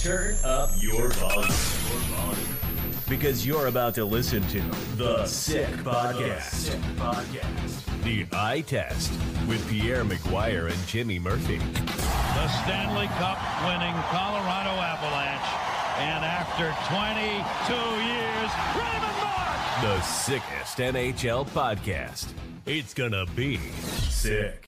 Turn up your volume. Because you're about to listen to The Sick Podcast. The Eye Test with Pierre McGuire and Jimmy Murphy. the Stanley Cup winning Colorado Avalanche. And after 22 years, Raymond Bourque! The sickest NHL podcast. It's gonna be sick.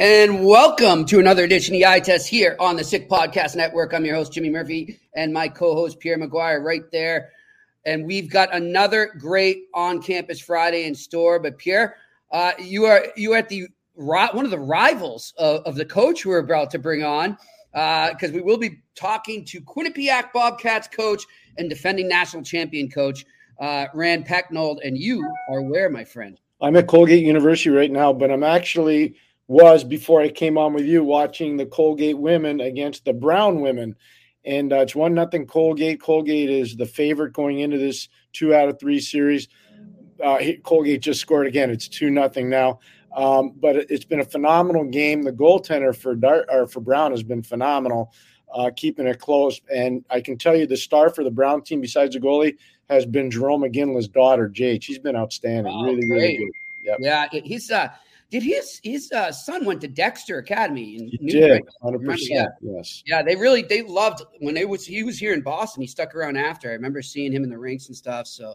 And welcome to another edition of the Eye Test here on the Sick Podcast Network. I'm your host, Jimmy Murphy, and my co host, Pierre McGuire, right there. And we've got another great on campus Friday in store. But, Pierre, uh, you are you are at the one of the rivals of, of the coach we're about to bring on because we will be talking to Quinnipiac Bobcats coach and defending national champion coach uh, Rand Pecknold. And you are where, my friend? I'm at Colgate University right now, but I'm actually was before I came on with you watching the Colgate women against the Brown women, and uh, it's one nothing Colgate. Colgate is the favorite going into this two out of three series. Uh, Colgate just scored again. It's two nothing now, um, but it- it's been a phenomenal game. The goaltender for Dart or for Brown has been phenomenal, uh, keeping it close. And I can tell you, the star for the Brown team, besides the goalie, has been Jerome McGinley's daughter, Jade. She's been outstanding. Oh, really, great. really good. Yep. Yeah, he's uh, did his his uh, son went to Dexter Academy in He New did, York. hundred percent. Yes. Yeah, they really they loved when they was he was here in Boston. He stuck around after. I remember seeing him in the rinks and stuff. So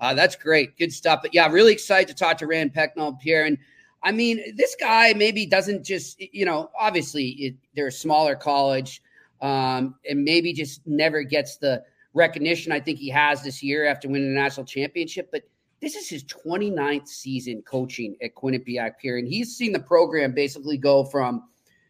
uh, that's great, good stuff. But yeah, really excited to talk to Rand Pecknold Pierre. And I mean, this guy maybe doesn't just you know obviously it, they're a smaller college, um, and maybe just never gets the recognition I think he has this year after winning a national championship. But this is his 29th season coaching at Quinnipiac Pierre, and he's seen the program basically go from,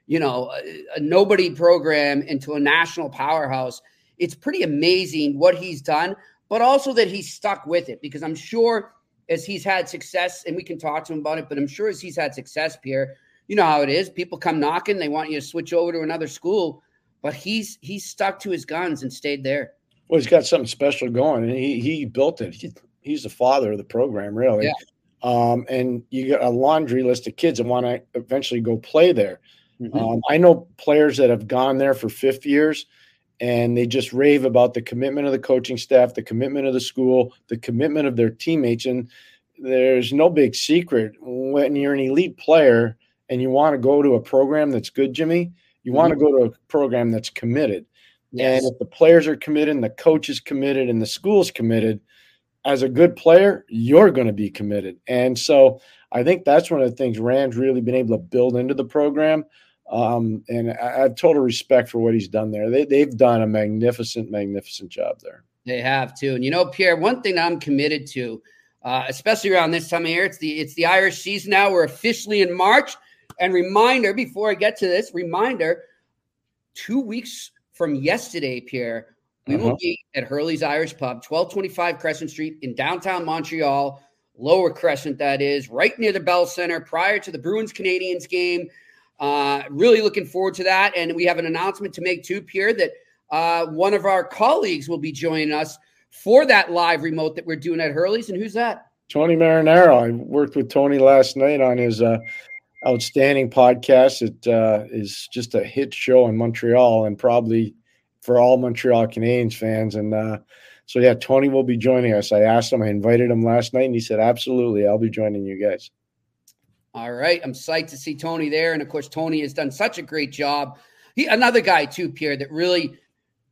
you know, a, a nobody program into a national powerhouse. It's pretty amazing what he's done, but also that he's stuck with it because I'm sure as he's had success, and we can talk to him about it, but I'm sure as he's had success, Pierre, you know how it is. People come knocking, they want you to switch over to another school, but he's he's stuck to his guns and stayed there. Well, he's got something special going, and he he built it. He, he's the father of the program, really. Yeah. Um, and you got a laundry list of kids that want to eventually go play there. Mhm. Um, I know players that have gone there for fifth years, and they just rave about the commitment of the coaching staff, the commitment of the school, the commitment of their teammates. And there's no big secret when you're an elite player and you want to go to a program that's good, Jimmy. You want to go to a program that's committed. Yes. And if the players are committed, and the coach is committed, and the school's committed, as a good player, you're going to be committed. And so I think that's one of the things Rand's really been able to build into the program. Um, and I, have total respect for what he's done there. They, they've done a magnificent, magnificent job there. They have too. And you know, Pierre, one thing I'm committed to, uh, especially around this time of year, it's the it's the Irish season now. We're officially in March. And reminder before I get to this, reminder, two weeks from yesterday, Pierre, we will Uh-huh. be at Hurley's Irish Pub, 1225 Crescent Street in downtown Montreal, Lower Crescent, that is, right near the Bell Center, prior to the Bruins Canadiens game. Uh, really looking forward to that. And we have an announcement to make too, Pierre, that uh, one of our colleagues will be joining us for that live remote that we're doing at Hurley's. And who's that? Tony Marinaro. I worked with Tony last night on his uh, outstanding podcast. It uh, is just a hit show in Montreal and probably for all Montreal Canadiens fans. And uh, so, yeah, Tony will be joining us. I asked him, I invited him last night, and he said, absolutely, I'll be joining you guys. All right. I'm psyched to see Tony there. And of course, Tony has done such a great job. He another guy too, Pierre, that really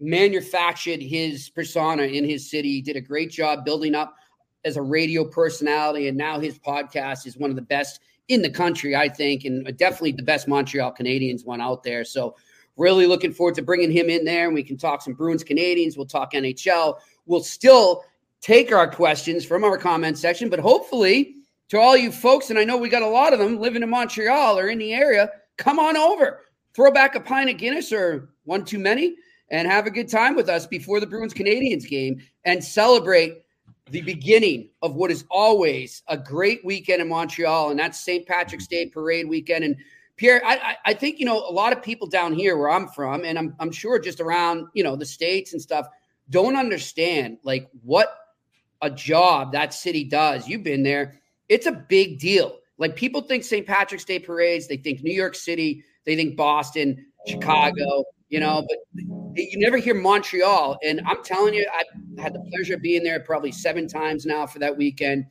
manufactured his persona in his city. He did a great job building up as a radio personality. And now his podcast is one of the best in the country, I think, and definitely the best Montreal Canadiens one out there. So really looking forward to bringing him in there and we can talk some Bruins Canadiens. We'll talk NHL. We'll still take our questions from our comment section, but hopefully to all you folks, and I know we got a lot of them living in Montreal or in the area, come on over, throw back a pint of Guinness or one too many, and have a good time with us before the Bruins Canadiens game and celebrate the beginning of what is always a great weekend in Montreal, and that's St. Patrick's Day Parade weekend. And Pierre, I, I, think you know a lot of people down here where I'm from, and I'm I'm sure just around you know the states and stuff, don't understand like what a job that city does. You've been there. It's a big deal. Like people think St. Patrick's Day parades, they think New York City, they think Boston, Chicago, you know, but you never hear Montreal. And I'm telling you, I had the pleasure of being there probably seven times now for that weekend.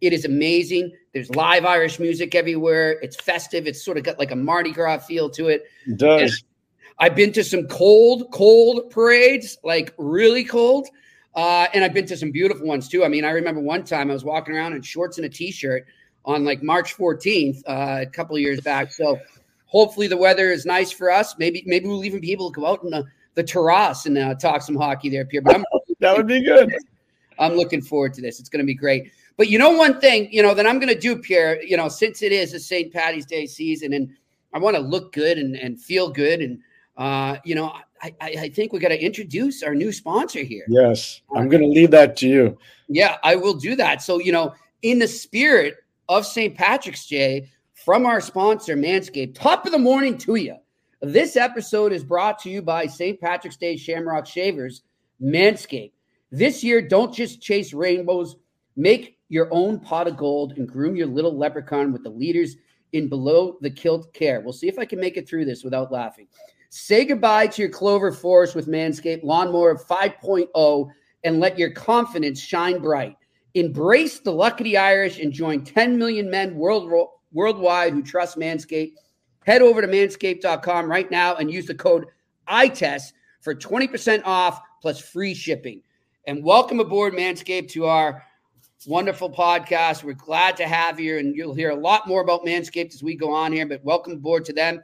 It is amazing. There's live Irish music everywhere. It's festive. It's sort of got like a Mardi Gras feel to it. It does. And I've been to some cold, cold parades, like really cold. Uh, and I've been to some beautiful ones too. I mean, I remember one time I was walking around in shorts and a t-shirt on like March 14th, uh, a couple of years back. So hopefully the weather is nice for us. Maybe maybe we'll even be able to go out in the, the terrace and uh, talk some hockey there, Pierre. But I'm, that would be good. I'm looking forward to this. It's going to be great. But you know, one thing, you know, that I'm going to do, Pierre, you know, since it is a St. Patty's Day season and I want to look good and, and feel good. And, uh, you know, I, I think we got to introduce our new sponsor here. Yes. I'm going to leave that to you. Yeah, I will do that. So, you know, in the spirit of St. Patrick's Day, from our sponsor, Manscaped, top of the morning to you. This episode is brought to you by St. Patrick's Day Shamrock Shavers, Manscaped. This year, don't just chase rainbows, make your own pot of gold and groom your little leprechaun with the leaders in below the kilt care. We'll see if I can make it through this without laughing. Say goodbye to your Clover Forest with Manscaped Lawnmower 5.0 and let your confidence shine bright. Embrace the lucky Irish and join 10 million men world, worldwide who trust Manscaped. Head over to manscaped.com right now and use the code ITEST for 20% off plus free shipping. And welcome aboard, Manscaped, to our wonderful podcast. We're glad to have you, and you'll hear a lot more about Manscaped as we go on here. But welcome aboard to them,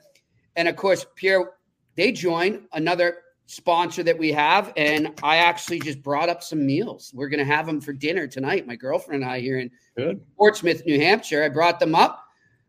and of course, Pierre. They join another sponsor that we have, and I actually just brought up some meals. We're going to have them for dinner tonight. My girlfriend and I here in Good. Portsmouth, New Hampshire. I brought them up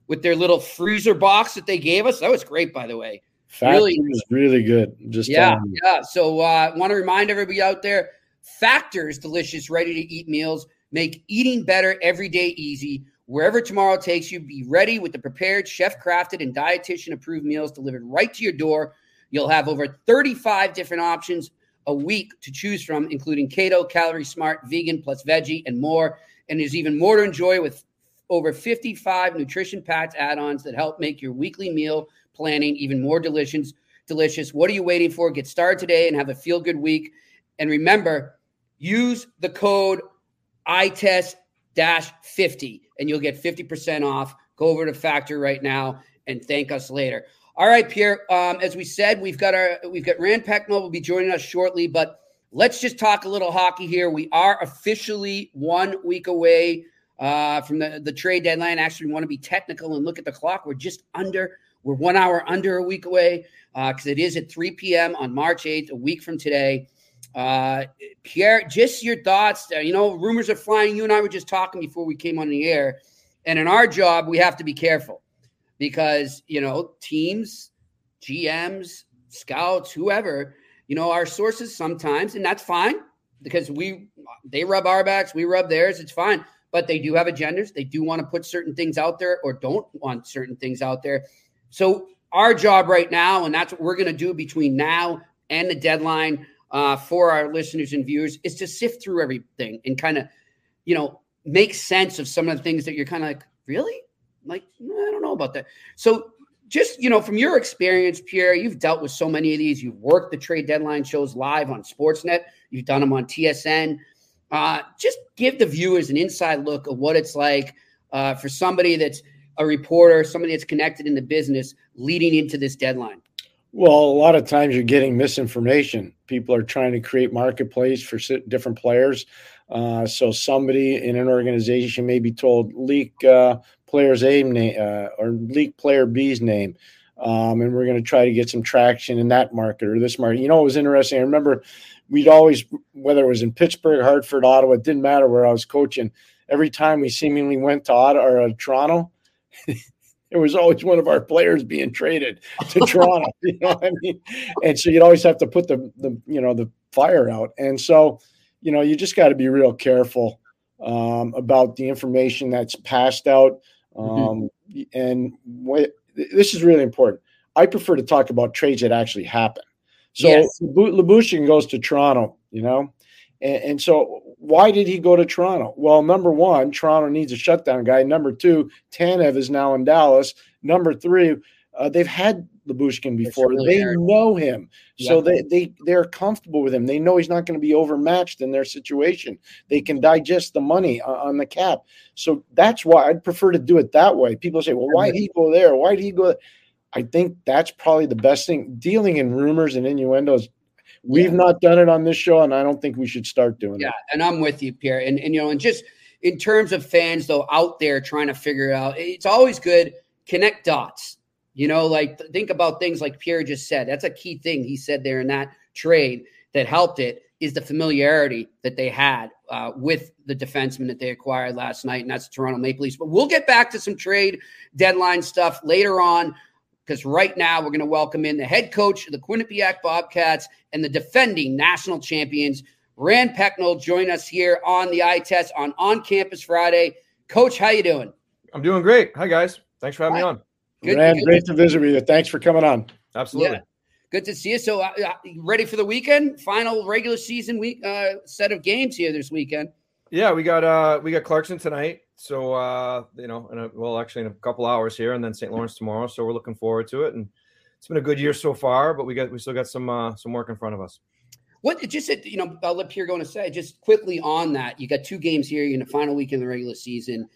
with their little freezer box that they gave us. That was great, by the way. Fat really, was really good. Just yeah, yeah. So, I uh, want to remind everybody out there: Factors delicious, ready to eat meals Make eating better every day easy. Wherever tomorrow takes you, be ready with the prepared, chef crafted, and dietitian approved meals delivered right to your door. You'll have over 35 different options a week to choose from, including keto, calorie smart, vegan, plus veggie, and more. And there's even more to enjoy with over 55 nutrition packed add ons that help make your weekly meal planning even more delicious. Delicious. What are you waiting for? Get started today and have a feel good week. And remember, use the code iTest dash 50 and you'll get 50% off. Go over to Factor right now and thank us later. All right, Pierre. Um, as we said, we've got our we've got Rand Pecknold will be joining us shortly, but let's just talk a little hockey here. We are officially one week away uh, from the, the trade deadline. Actually, we want to be technical and look at the clock. We're just under, we're one hour under a week away because uh, it is at 3 p.m. on March 8th, a week from today. Uh, Pierre, just your thoughts. Uh, you know, rumors are flying. You and I were just talking before we came on the air. And in our job, we have to be careful because, you know, teams, GMs, scouts, whoever, you know, our sources sometimes, and that's fine because we, they rub our backs, we rub theirs. It's fine. But they do have agendas. They do want to put certain things out there or don't want certain things out there. So, our job right now, and that's what we're going to do between now and the deadline uh, for our listeners and viewers is to sift through everything and kind of, you know, make sense of some of the things that you're kind of like, really? Like, I don't know about that. So, just, you know, from your experience, Pierre, you've dealt with so many of these. You've worked the trade deadline shows live on Sportsnet, you've done them on TSN. Uh, just give the viewers an inside look of what it's like uh, for somebody that's a reporter, somebody that's connected in the business leading into this deadline. Well, a lot of times you're getting misinformation. People are trying to create marketplace for different players. Uh, so somebody in an organization may be told leak uh, player's A name uh, or leak player B's name, um, and we're going to try to get some traction in that market or this market. You know, it was interesting. I remember we'd always, whether it was in Pittsburgh, Hartford, Ottawa, it didn't matter where I was coaching. Every time we seemingly went to Ottawa or uh, Toronto. It was always one of our players being traded to Toronto. You know what I mean? And so you'd always have to put the the you know the fire out. And so, you know, you just got to be real careful um, about the information that's passed out. Mm-hmm. Um, mm-hmm. And what, this is really important. I prefer to talk about trades that actually happen. So yes. Goes to Toronto, you know, and, and, so why did he go to Toronto? Well, number one, Toronto needs a shutdown guy. Number two, Tanev is now in Dallas. Number three, uh, they've had Lyubushkin before. They know him, so they they they're comfortable with him. They know he's not going to be overmatched in their situation. They can digest the money on the cap. So that's why I'd prefer to do it that way. People say, "Well, why did he go there? Why did he go?" I think that's probably the best thing. Dealing in rumors and innuendos. We've yeah. not done it on this show, and I don't think we should start doing yeah, it. Yeah, and I'm with you, Pierre. And and you know, and just in terms of fans though out there trying to figure it out, it's always good connect dots. You know, like think about things like Pierre just said. That's a key thing he said there in that trade that helped it is the familiarity that they had uh, with the defenseman that they acquired last night, and that's the Toronto Maple Leafs. But we'll get back to some trade deadline stuff later on because right now we're going to welcome in the head coach of the Quinnipiac Bobcats and the defending national champions, Rand Pecknold. Join us here on the eye test on On Campus Friday. Coach, how you doing? I'm doing great. Hi guys, thanks for having Hi. me on. Good, Rand, good. great to visit with you. Thanks for coming on. Absolutely. Yeah. Good to see you. So, uh, uh, ready for the weekend? Final regular season week uh, set of games here this weekend. Yeah, we got uh we got Clarkson tonight. So uh, you know, in a, well, actually in a couple hours here, and then St. Lawrence tomorrow. So we're looking forward to it, and it's been a good year so far. But we got we still got some uh, some work in front of us. What just you know, I'll let Pierre go to say just quickly on that. You got two games here in the final week in the regular season.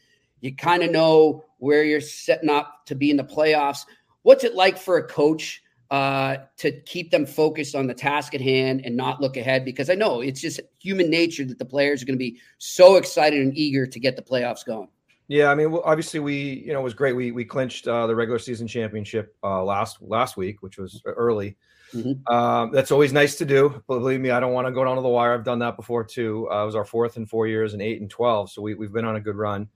You kind of know where you're setting up to be in the playoffs. What's it like for a coach uh, to keep them focused on the task at hand and not look ahead? Because I know it's just human nature that the players are going to be so excited and eager to get the playoffs going. Yeah, I mean, obviously, we you know it was great. We we clinched uh, the regular season championship uh, last last week, which was early. Mm-hmm. Um, that's always nice to do. Believe me, I don't want to go down to the wire. I've done that before too. Uh, it was our fourth in four years, and eight and twelve. So we we've been on a good run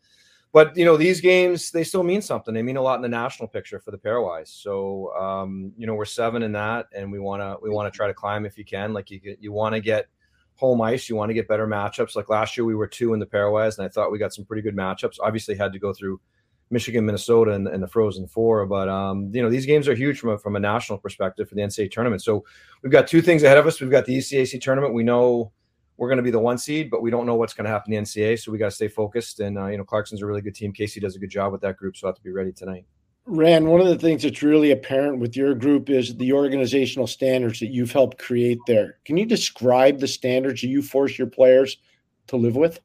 but you know these games they still mean something. They mean a lot in the national picture for the pairwise. So um, you know we're seven in that and we want to we want to try to climb if you can. Like you you want to get home ice you want to get better matchups. Like last year we were two in the pairwise and i thought we got some pretty good matchups. Obviously had to go through michigan minnesota and, and the frozen four but um, you know these games are huge from a, from a national perspective for the ncaa tournament. So we've got two things ahead of us. We've got the ecac tournament. We know we're going to be the one seed, but we don't know what's going to happen in the NCAA. So we got to stay focused. And, uh, you know, Clarkson's a really good team. Casey does a good job with that group. So I have to be ready tonight. Rand, one of the things that's really apparent with your group is the organizational standards that you've helped create there. Can you describe the standards that you force your players to live with?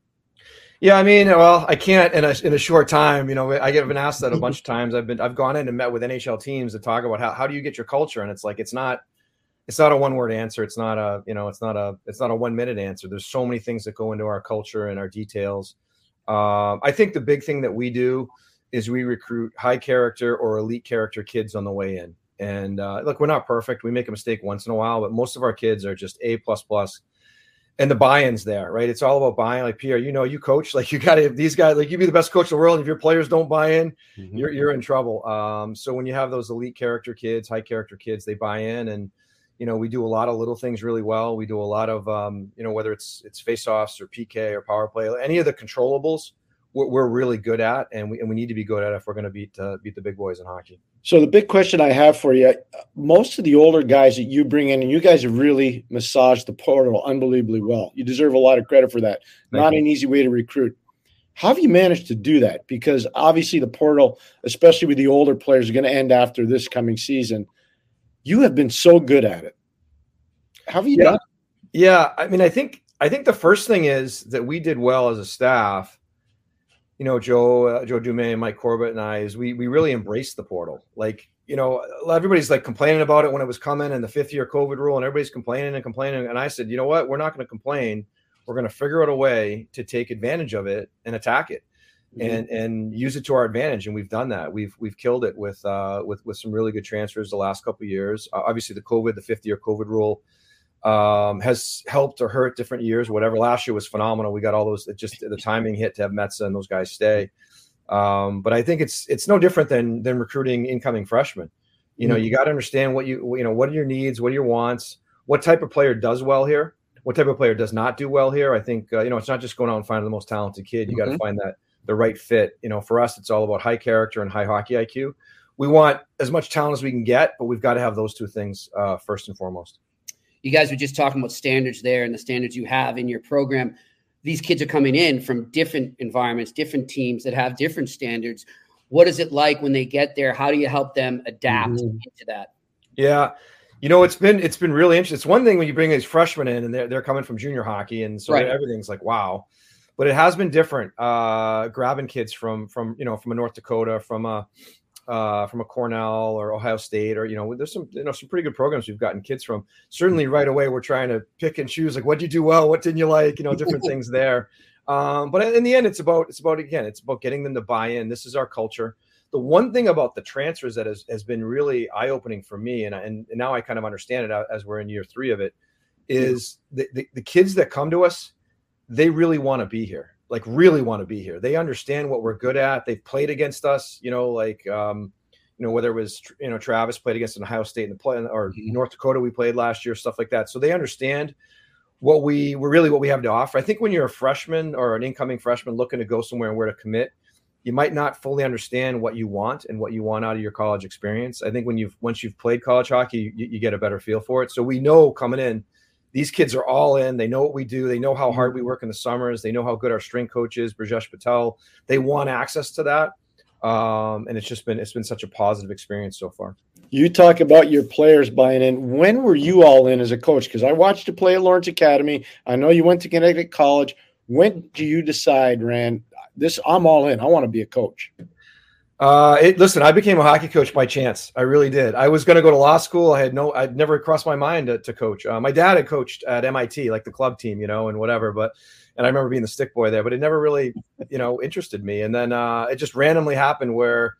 Yeah, I mean, well, I can't in a in a short time. You know, I get been asked that a bunch of times. I've been I've gone in and met with NHL teams to talk about how how do you get your culture, and it's like it's not it's not a one word answer. It's not a you know it's not a it's not a one minute answer. There's so many things that go into our culture and our details. Uh, i think the big thing that we do is we recruit high character or elite character kids on the way in. And uh, look we're not perfect. We make a mistake once in a while but most of our kids are just a plus plus. And the buy-ins there right? It's all about buying. Like pierre you know you coach. Like you got to these guys like you be the best coach in the world. If your players don't buy in mm-hmm. you're, you're in trouble. Um, so when you have those elite character kids high character kids they buy in. And you know, we do a lot of little things really well. We do a lot of, um, you know, whether it's it's face-offs or PK or power play, any of the controllables, we're, we're really good at, and we and we need to be good at if we're going to beat uh, beat the big boys in hockey. So the big question I have for you: most of the older guys that you bring in, and you guys have really massaged the portal unbelievably well. You deserve a lot of credit for that. Thank Not you. an easy way to recruit. How have you managed to do that? Because obviously the portal, especially with the older players, is going to end after this coming season you have been so good at it. How have you yeah. done? Yeah, I mean, I think I think the first thing is that we did well as a staff. You know, Joe, uh, Joe Dumais, and Mike Corbett, and I is we we really embraced the portal. Like, you know, everybody's like complaining about it when it was coming and the fifth year COVID rule, and everybody's complaining and complaining. And I said, you know what? We're not going to complain. We're going to figure out a way to take advantage of it and attack it mm-hmm. and and use it to our advantage. And we've done that. We've we've killed it with uh, with with some really good transfers the last couple years. Uh, obviously, the COVID, the fifth year COVID rule. Um, has helped or hurt different years, whatever. Last year was phenomenal. We got all those. It just the timing hit to have Metsa and those guys stay. Um, but I think it's it's no different than than recruiting incoming freshmen. You know, mm-hmm. you got to understand what you you know what are your needs, what are your wants, what type of player does well here, what type of player does not do well here. I think uh, you know it's not just going out and finding the most talented kid. You mm-hmm. got to find that the right fit. You know, for us, it's all about high character and high hockey IQ. We want as much talent as we can get, but we've got to have those two things uh, first and foremost. You guys were just talking about standards there and the standards you have in your program. These kids are coming in from different environments, different teams that have different standards. What is it like when they get there? How do you help them adapt mm-hmm. into that? Yeah. You know, it's been it's been really interesting. It's one thing when you bring these freshmen in and they're they're coming from junior hockey, and so right. everything's like wow. But it has been different. Uh, grabbing kids from from you know from a North Dakota, from a uh, from a Cornell or Ohio State, or you know, there's some you know some pretty good programs we've gotten kids from. Certainly, right away we're trying to pick and choose like what did you do well, what didn't you like, you know, different things there. Um, but in the end, it's about it's about again, it's about getting them to buy in. This is our culture the one thing about the transfers that has, has been really eye opening for me, and, and, and now I kind of understand it as we're in year three of it, is the, the, the kids that come to us, they really want to be here, like really want to be here. They understand what we're good at. They've played against us, you know, like, um, you know, whether it was, you know, Travis played against an Ohio State in the play or mm-hmm. North Dakota, we played last year, stuff like that. So they understand what we we're really what we have to offer. I think when you're a freshman or an incoming freshman looking to go somewhere and where to commit, you might not fully understand what you want and what you want out of your college experience. I think when you've once you've played college hockey, you, you, get a better feel for it. So we know coming in, these kids are all in. They know what we do. They know how hard we work in the summers. They know how good our strength coach is, Brajesh Patel. They want access to that, um, and it's just been it's been such a positive experience so far. You talk about your players buying in. When were you all in as a coach? Because I watched you play at Lawrence Academy. I know you went to Connecticut College. When do you decide, Rand? this I'm all in. I want to be a coach. Uh, it, listen, I became a hockey coach by chance. I really did. I was going to go to law school. I had no, I'd never crossed my mind to, to coach. Uh, my dad had coached at MIT, like the club team, you know, and whatever. But, and I remember being the stick boy there, but it never really, you know, interested me. And then uh, it just randomly happened where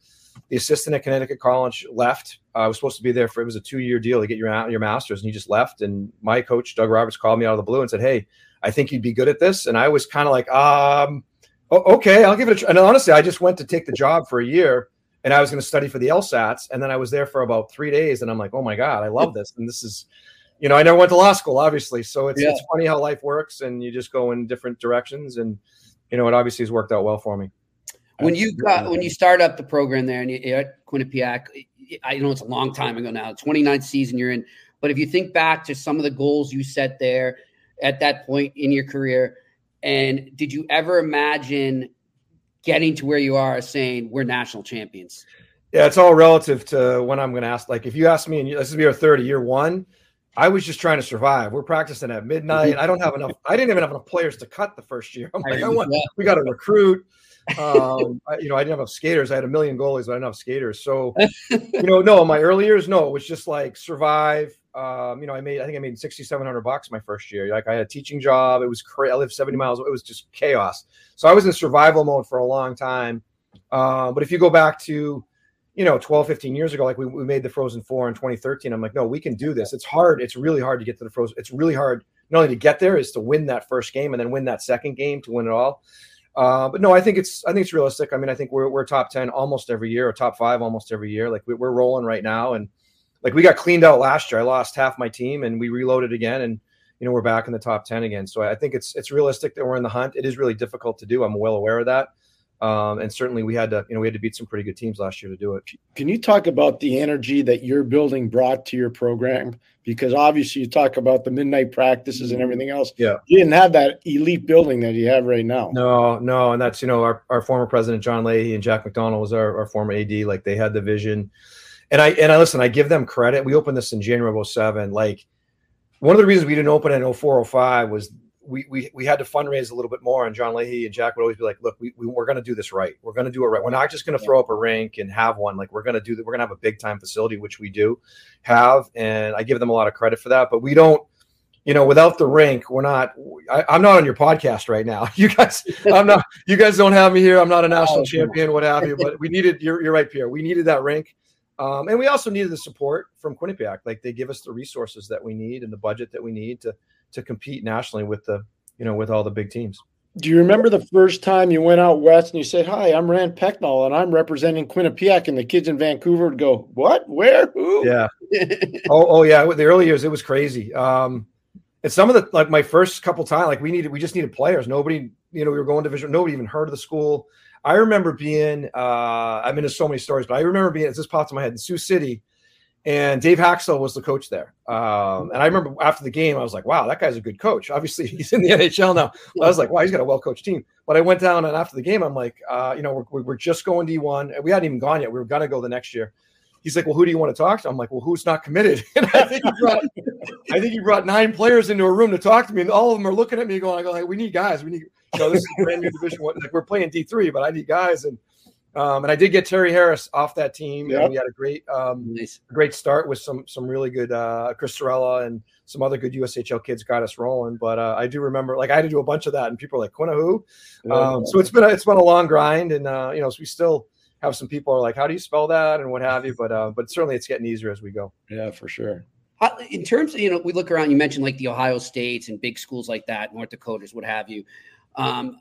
the assistant at Connecticut College left. I was supposed to be there for it was a two year deal to get your your master's, and he just left. And my coach Doug Roberts called me out of the blue and said, "Hey, I think you'd be good at this." And I was kind of like, um oh, okay, I'll give it a try. And honestly, I just went to take the job for a year and I was going to study for the LSATs. And then I was there for about three days and I'm like, oh my God, I love this. And this is, you know, I never went to law school, obviously. So it's, yeah. it's funny how life works and you just go in different directions. And, you know, it obviously has worked out well for me. When you got, when you start up the program there and you're at Quinnipiac, I know it's a long time ago now, 29th season you're in. But if you think back to some of the goals you set there at that point in your career, and did you ever imagine getting to where you are saying we're national champions? Yeah, it's all relative to when I'm going to ask. Like, if you ask me, and this is your third year one, I was just trying to survive. We're practicing at midnight. Mm-hmm. I don't have enough. I didn't even have enough players to cut the first year. I'm like, I want, we got to recruit. Um, I, you know, I didn't have enough skaters. I had a million goalies, but I didn't have skaters. So, you know, no, my early years, no, it was just like survive, um, you know, I made, I think I made 6,700 bucks my first year. Like I had a teaching job. It was crazy. I lived 70 miles. It was just chaos. So I was in survival mode for a long time. Um, but if you go back to, you know, 12, 15 years ago, like we, we made the Frozen Four in 2013, I'm like, no, we can do this. It's hard. It's really hard to get to the Frozen. It's really hard not only to get there, is to win that first game and then win that second game to win it all. Uh, but no, I think it's I think it's realistic. I mean, I think we're we're top ten almost every year, or top five almost every year. Like we, we're rolling right now, and like we got cleaned out last year. I lost half my team and we reloaded again and you know we're back in the top 10 again. So I think it's it's realistic that we're in the hunt. It is really difficult to do. I'm well aware of that. Um, and certainly we had to, you know, we had to beat some pretty good teams last year to do it. Can you talk about the energy that your building brought to your program? Because obviously you talk about the midnight practices and everything else. Yeah. You didn't have that elite building that you have right now. No, no. And that's, you know, our, our former president, John Lahey and Jack McDonald was our, our former AD. Like they had the vision and I and I listen, I give them credit. We opened this in January of 07. Like one of the reasons we didn't open in 04, 05 was we, we we had to fundraise a little bit more. And John Lahey and Jack would always be like, look, we, we, are going to do this right. We're going to do it right. We're not just going to throw up a rink and have one. Like we're going to do that. We're going to have a big time facility, which we do have. And I give them a lot of credit for that. But we don't, you know, without the rink, we're not. I, am not on your podcast right now. You guys, I'm not. You guys don't have me here. I'm not a national champion, what have you. But we needed. You're, you're right, Pierre. We needed that rink. Um, and we also needed the support from Quinnipiac. Like they give us the resources that we need and the budget that we need to to compete nationally with the you know with all the big teams. Do you remember the first time you went out west and you said, "Hi, I'm Rand Pecknold and I'm representing Quinnipiac," and the kids in Vancouver would go, "What? Where? Who?" Yeah. oh, oh yeah. The early years, it was crazy. Um, and some of the like my first couple times, like we needed, we just needed players. Nobody, you know, we were going to division. Nobody even heard of the school. I remember being, uh, I mean, there's so many stories, but I remember being, this popped in my head in Sioux City, and Dave Hakstol was the coach there. Um, and I remember after the game, I was like, wow, that guy's a good coach. Obviously, he's in the NHL now. I was like, wow, he's got a well coached team. But I went down, and after the game, I'm like, uh, you know, we're, we're just going D1. We hadn't even gone yet. We were going to go the next year. he's like, well, who do you want to talk to? I'm like, well, who's not committed? And I think he brought, I think he brought nine players into a room to talk to me, and all of them are looking at me going, I go, like, we need guys. We need, you know, this is a brand new division one. Like we're playing D three, but I need guys. And um, and I did get Terry Harris off that team. Yep. And we had a great, um, nice. great start with some some really good uh, Chris Sorella and some other good USHL kids got us rolling. But uh, I do remember, like, I had to do a bunch of that, and people are like, "Quina who?" Um, so it's been a, it's been a long grind, and uh, you know, so we still have some people are like, "How do you spell that?" and what have you. But uh, but certainly, it's getting easier as we go. Yeah, for sure. In terms of you know, we look around. You mentioned like the Ohio States and big schools like that, North Dakotas, what have you. Um,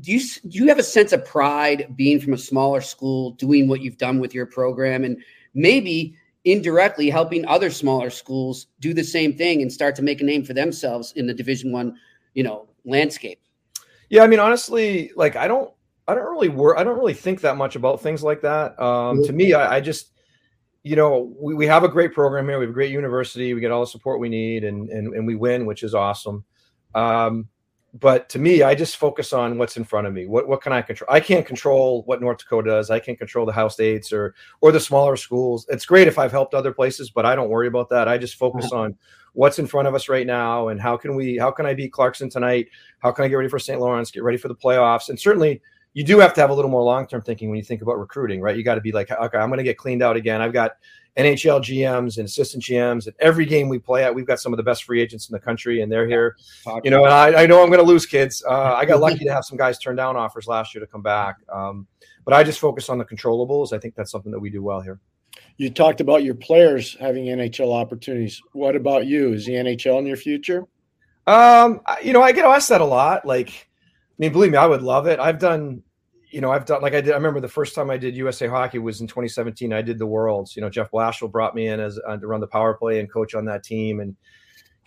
do you do you have a sense of pride being from a smaller school, doing what you've done with your program, and maybe indirectly helping other smaller schools do the same thing and start to make a name for themselves in the Division One, you know, landscape? Yeah, I mean, honestly, like I don't, I don't really work, I don't really think that much about things like that. Um. To me, I, I just you know, we, we have a great program here. We have a great university. We get all the support we need, and and, and we win, which is awesome. Um, but to me, I just focus on what's in front of me. What what can I control? I can't control what North Dakota does. I can't control the Ohio States or or the smaller schools. It's great if I've helped other places, but I don't worry about that. I just focus uh-huh. on what's in front of us right now and how can we how can I beat Clarkson tonight? How can I get ready for St. Lawrence? Get ready for the playoffs? And certainly you do have to have a little more long term thinking when you think about recruiting, right? You got to be like, okay, I'm going to get cleaned out again. I've got NHL GMs and assistant GMs. And every game we play at, we've got some of the best free agents in the country, and they're here. You know, and I, I know I'm going to lose kids. Uh, I got lucky to have some guys turn down offers last year to come back. Um, but I just focus on the controllables. I think that's something that we do well here. You talked about your players having NHL opportunities. What about you? Is the NHL in your future? Um, you know, I get asked that a lot. Like, I mean, believe me, I would love it. I've done you know, I've done like I did. I remember the first time I did USA Hockey was in 2017. I did the Worlds. You know, Jeff Blashill brought me in as uh, to run the power play and coach on that team, and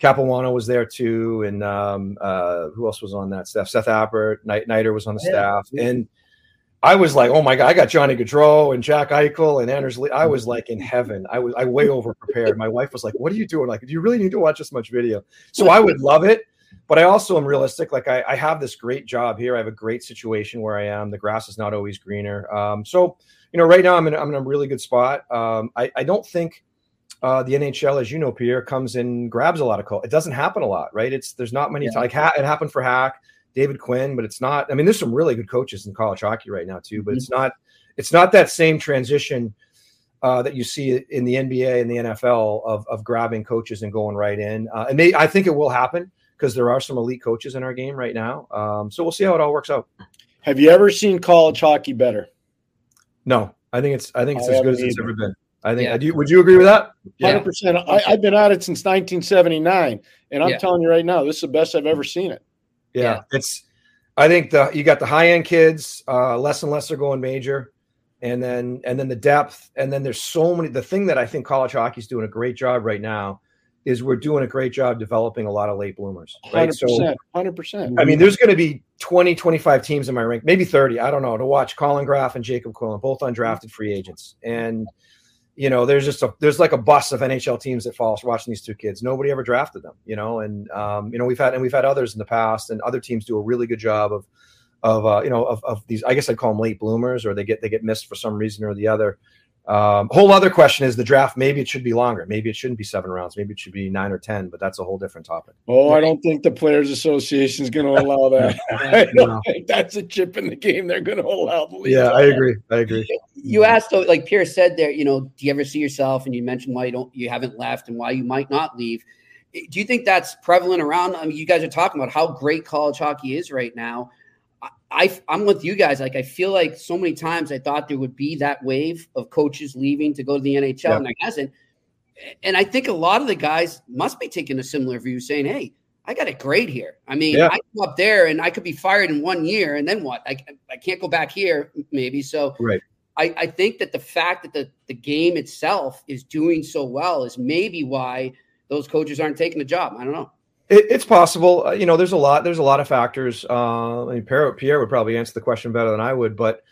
Capuano was there too, and um, uh, who else was on that staff? Seth Appert, Knight, Niter was on the yeah. staff, and I was like, oh my god, I got Johnny Gaudreau and Jack Eichel and Anders Lee. I was like in heaven. I was I way over prepared. My wife was like, "What are you doing? Like, do you really need to watch this much video?" So I would love it but I also am realistic. Like I, I, have this great job here. I have a great situation where I am. The grass is not always greener. Um, so, you know, right now I'm in, I'm in a really good spot. Um, I, I don't think uh, the NHL, as you know, Pierre, comes and grabs a lot of call. It doesn't happen a lot, right? It's there's not many. Yeah. Like ha- it happened for Hack, David Quinn, but it's not. I mean, there's some really good coaches in college hockey right now too, but mm-hmm. it's not. It's not that same transition. Uh, that you see in the NBA and the NFL of, of grabbing coaches and going right in. Uh, and they, I think it will happen because there are some elite coaches in our game right now. Um, so we'll see how it all works out. Have you ever seen college hockey better? No, I think it's I think it's I as good as it's ever been. I think. Yeah. Do would you agree with that? Hundred yeah. percent. I've been at it since 1979, and I'm yeah. telling you right now, this is the best I've ever seen it. Yeah, yeah. it's. I think the you got the high end kids. Uh, less and less are going major, and then and then the depth, and then there's so many. The thing that I think college hockey's doing a great job right now is we're doing a great job developing a lot of late bloomers. Right? 100%, so 100%. I mean, there's going to be 20, 25 teams in my rank, maybe 30, I don't know, to watch Colin Graf and Jacob Quillen, both undrafted free agents. And, you know, there's just a, there's like a bus of NHL teams that falls watching these two kids. Nobody ever drafted them, you know, and, um, you know, we've had, and we've had others in the past and other teams do a really good job of, of, uh, you know, of, of these, I guess I'd call them late bloomers or they get, they get missed for some reason or the other. Um, whole other question is the draft. Maybe it should be longer. Maybe it shouldn't be seven rounds. Maybe it should be nine or ten. But that's a whole different topic. Oh, I don't think the Players Association is going to allow that. I don't think that's a chip in the game. They're going to allow the league. Yeah, I agree. I agree. You asked, like Pierre said there. You know, do you ever see yourself? And you mentioned why you don't, you haven't left, and why you might not leave. Do you think that's prevalent around? I mean, you guys are talking about how great college hockey is right now. I, I'm with you guys. Like, I feel like so many times I thought there would be that wave of coaches leaving to go to the NHL, yeah. and there hasn't. And I think a lot of the guys must be taking a similar view, saying, "Hey, I got it great here. I mean, yeah. I go up there and I could be fired in one year, and then what? I, I can't go back here, maybe." So, right. I, I think that the fact that the, the game itself is doing so well is maybe why those coaches aren't taking the job. I don't know. It, it's possible. Uh, you know, there's a lot. There's a lot of factors. Uh, I mean, Pierre, Pierre would probably answer the question better than I would. But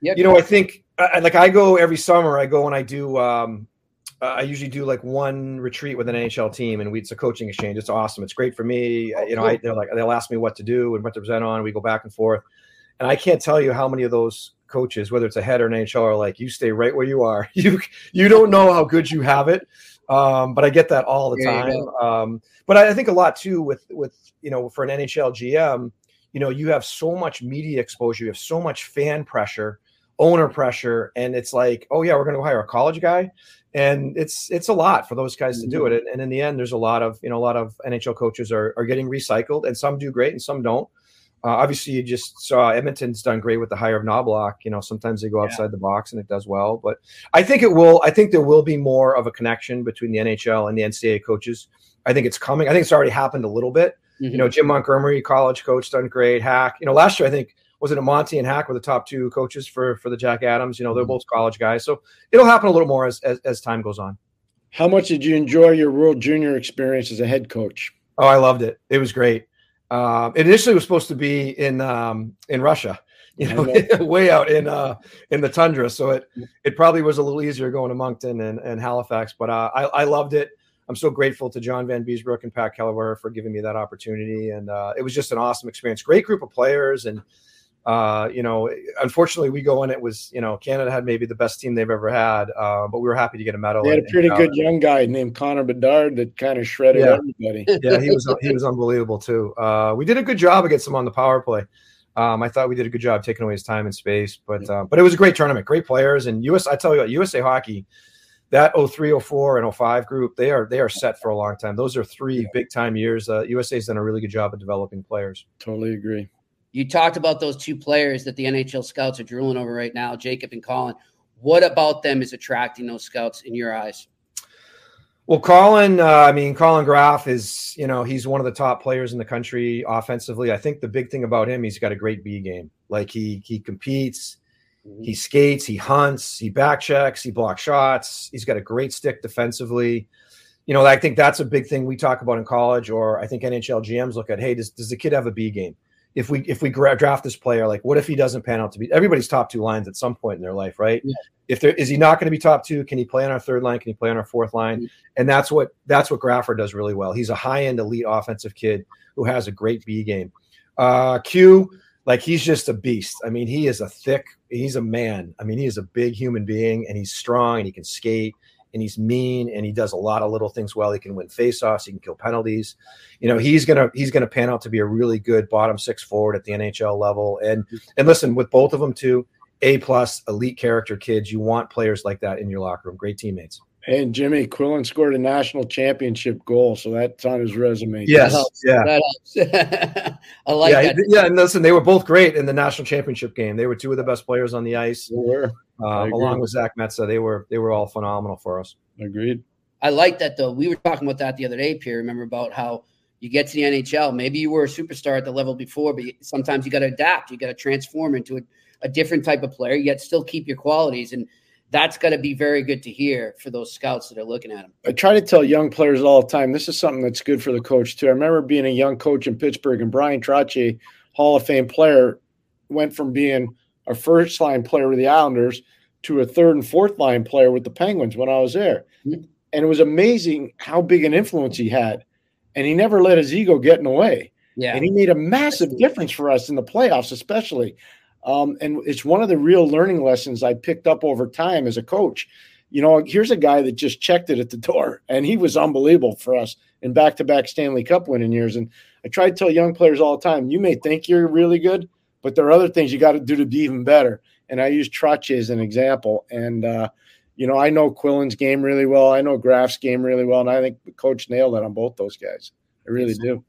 yeah, you know, I think I, like I go every summer. I go and I do. Um, I usually do like one retreat with an NHL team, and we, it's a coaching exchange. It's awesome. It's great for me. Oh, you know, I, they're like they'll ask me what to do and what to present on. We go back and forth, and I can't tell you how many of those coaches, whether it's a head or an NHL, are like, you stay right where you are. You you don't know how good you have it. Um, but I get that all the There time. Um, but I, I think a lot too with with you know for an NHL GM, you know, you have so much media exposure, you have so much fan pressure, owner pressure, and it's like, oh yeah, we're going to hire a college guy, and it's it's a lot for those guys to do it. And in the end, there's a lot of you know a lot of NHL coaches are are getting recycled, and some do great and some don't. Uh, obviously, you just saw Edmonton's done great with the hire of Knoblauch. You know, sometimes they go outside the box and it does well. But I think it will. I think there will be more of a connection between the NHL and the NCAA coaches. I think it's coming. I think it's already happened a little bit. Mhm. You know, Jim Montgomery, college coach, done great. Hack. You know, last year I think was it Monty and Hack were the top two coaches for for the Jack Adams. You know, they're both college guys, so it'll happen a little more as as, as time goes on. How much did you enjoy your World Junior experience as a head coach? Oh, I loved it. It was great. Um, it initially was supposed to be in um, in Russia, you know, way out in uh, in the tundra. So it it probably was a little easier going to Moncton and, and Halifax, but uh, I, I loved it. I'm so grateful to John Vanbiesbrouck and Pat Kelleher for giving me that opportunity, and uh, it was just an awesome experience. Great group of players, and uh, you know, unfortunately, we go in. It was you know Canada had maybe the best team they've ever had, uh, but we were happy to get a medal. They had a pretty and, uh, good young guy named Connor Bedard that kind of shredded Yeah. everybody. yeah, he was he was unbelievable too. Uh, we did a good job against him on the power play. Um, I thought we did a good job taking away his time and space, but uh, but it was a great tournament, great players, and US. I tell you what, USA Hockey, that 03, 04, and 05 group, they are they are set for a long time. Those are three big time years. Uh, USA's done a really good job of developing players. Totally agree. You talked about those two players that the NHL scouts are drooling over right now, Jacob and Colin. What about them is attracting those scouts in your eyes? Well, Colin, uh, I mean, Colin Graf is, you know, he's one of the top players in the country offensively. I think the big thing about him, he's got a great B game. Like he he competes, he skates, he hunts, he back checks, he blocks shots. He's got a great stick defensively. You know, I think that's a big thing we talk about in college, or I think NHL GMs look at, hey, does, does the kid have a B game? If we if we draft this player, like, what if he doesn't pan out to be everybody's top two lines at some point in their life, right? Yeah. If there is he not going to be top two, can he play on our third line? Can he play on our fourth line? And that's what that's what Graffer does really well. He's a high end elite offensive kid who has a great B game. Uh, Q, like he's just a beast. I mean, he is a thick. He's a man. I mean, he is a big human being, and he's strong, and he can skate, and he's mean, and he does a lot of little things well. He can win faceoffs. He can kill penalties. You know, he's gonna he's gonna pan out to be a really good bottom six forward at the NHL level. And and listen, with both of them too, A plus elite character kids. You want players like that in your locker room. Great teammates. And Jimmy Quillen scored a national championship goal, so that's on his resume. Yes, helps. yeah. That helps. I like yeah, that. yeah, and listen, they were both great in the national championship game. They were two of the best players on the ice, They were. I uh, along with Zach Metsa. They were they were all phenomenal for us. Agreed. I like that though. We were talking about that the other day, Pierre. Remember about how you get to the NHL. Maybe you were a superstar at the level before, but sometimes you got to adapt. You got to transform into a, a different type of player, yet still keep your qualities. And that's got to be very good to hear for those scouts that are looking at him. I try to tell young players all the time. This is something that's good for the coach too. I remember being a young coach in Pittsburgh, and Bryan Trottier, Hall of Fame player, went from being a first line player with the Islanders to a third and fourth line player with the Penguins when I was there. Mhm. And it was amazing how big an influence he had, and he never let his ego get in the way. Yeah. and he made a massive difference for us in the playoffs, especially. Um, and it's one of the real learning lessons I picked up over time as a coach. You know, here's a guy that just checked it at the door, and he was unbelievable for us in back-to-back Stanley Cup winning years. And I try to tell young players all the time: you may think you're really good, but there are other things you got to do to be even better. And I use Trottier as an example. And uh, you know, I know Quillen's game really well. I know Graf's game really well, and I think the coach nailed it on both those guys. I really do.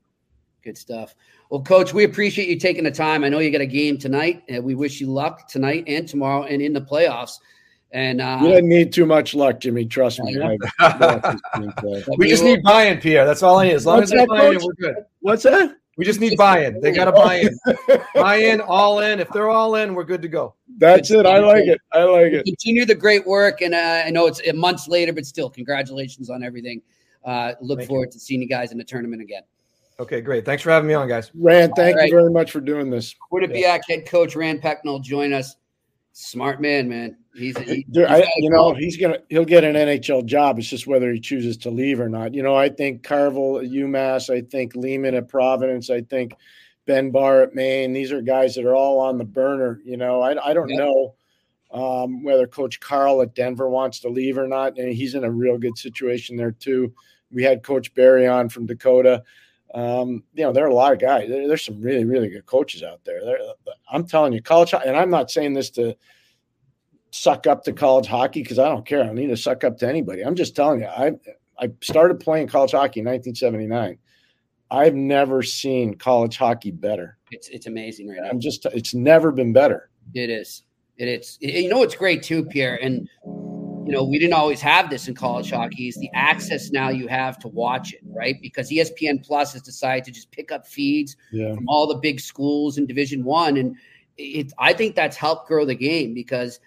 Good stuff. Well, Coach, we appreciate you taking the time. I know you got a game tonight, and we wish you luck tonight and tomorrow and in the playoffs. And uh, You didn't need too much luck, Jimmy. Trust me. Yeah. I've watched this team play. but We just need buy-in, Pierre. That's all I need. As long What's as they that, buy in, we're good. What's that? We just need buy-in. They got to buy in. buy in, all in. If they're all in, we're good to go. That's it. I like it. I like it. continue the great work. And uh, I know it's uh, months later, but still, congratulations on everything. Uh, look Thank forward to seeing you guys in the tournament again. Okay, great. Thanks for having me on, guys. Rand, thank All right. you very much for doing this. Quinnipiac head coach Rand Pecknold join us. Smart man, man. He's, he, he's I, you know, he's gonna he'll get an NHL job. It's just whether he chooses to leave or not. You know, I think Carvel at UMass, I think Leaman at Providence, I think Ben Barr at Maine. These are guys that are all on the burner. You know, I, I don't yep. know um, whether Coach Carle at Denver wants to leave or not. And he's in a real good situation there too. We had Coach Berry on from Dakota. Um, you know, there are a lot of guys. There, there's some really, really good coaches out there. there. I'm telling you, college, and I'm not saying this to suck up to college hockey because I don't care. I don't need to suck up to anybody. I'm just telling you, I I started playing college hockey in 1979. I've never seen college hockey better. It's it's amazing right now. I'm just it's never been better. It is. It is. You know, it's great too, Pierre. And you know, we didn't always have this in college hockey. Is the access now you have to watch it, right? Because ESPN Plus has decided to just pick up feeds yeah. from all the big schools in Division One, and it. I think that's helped grow the game because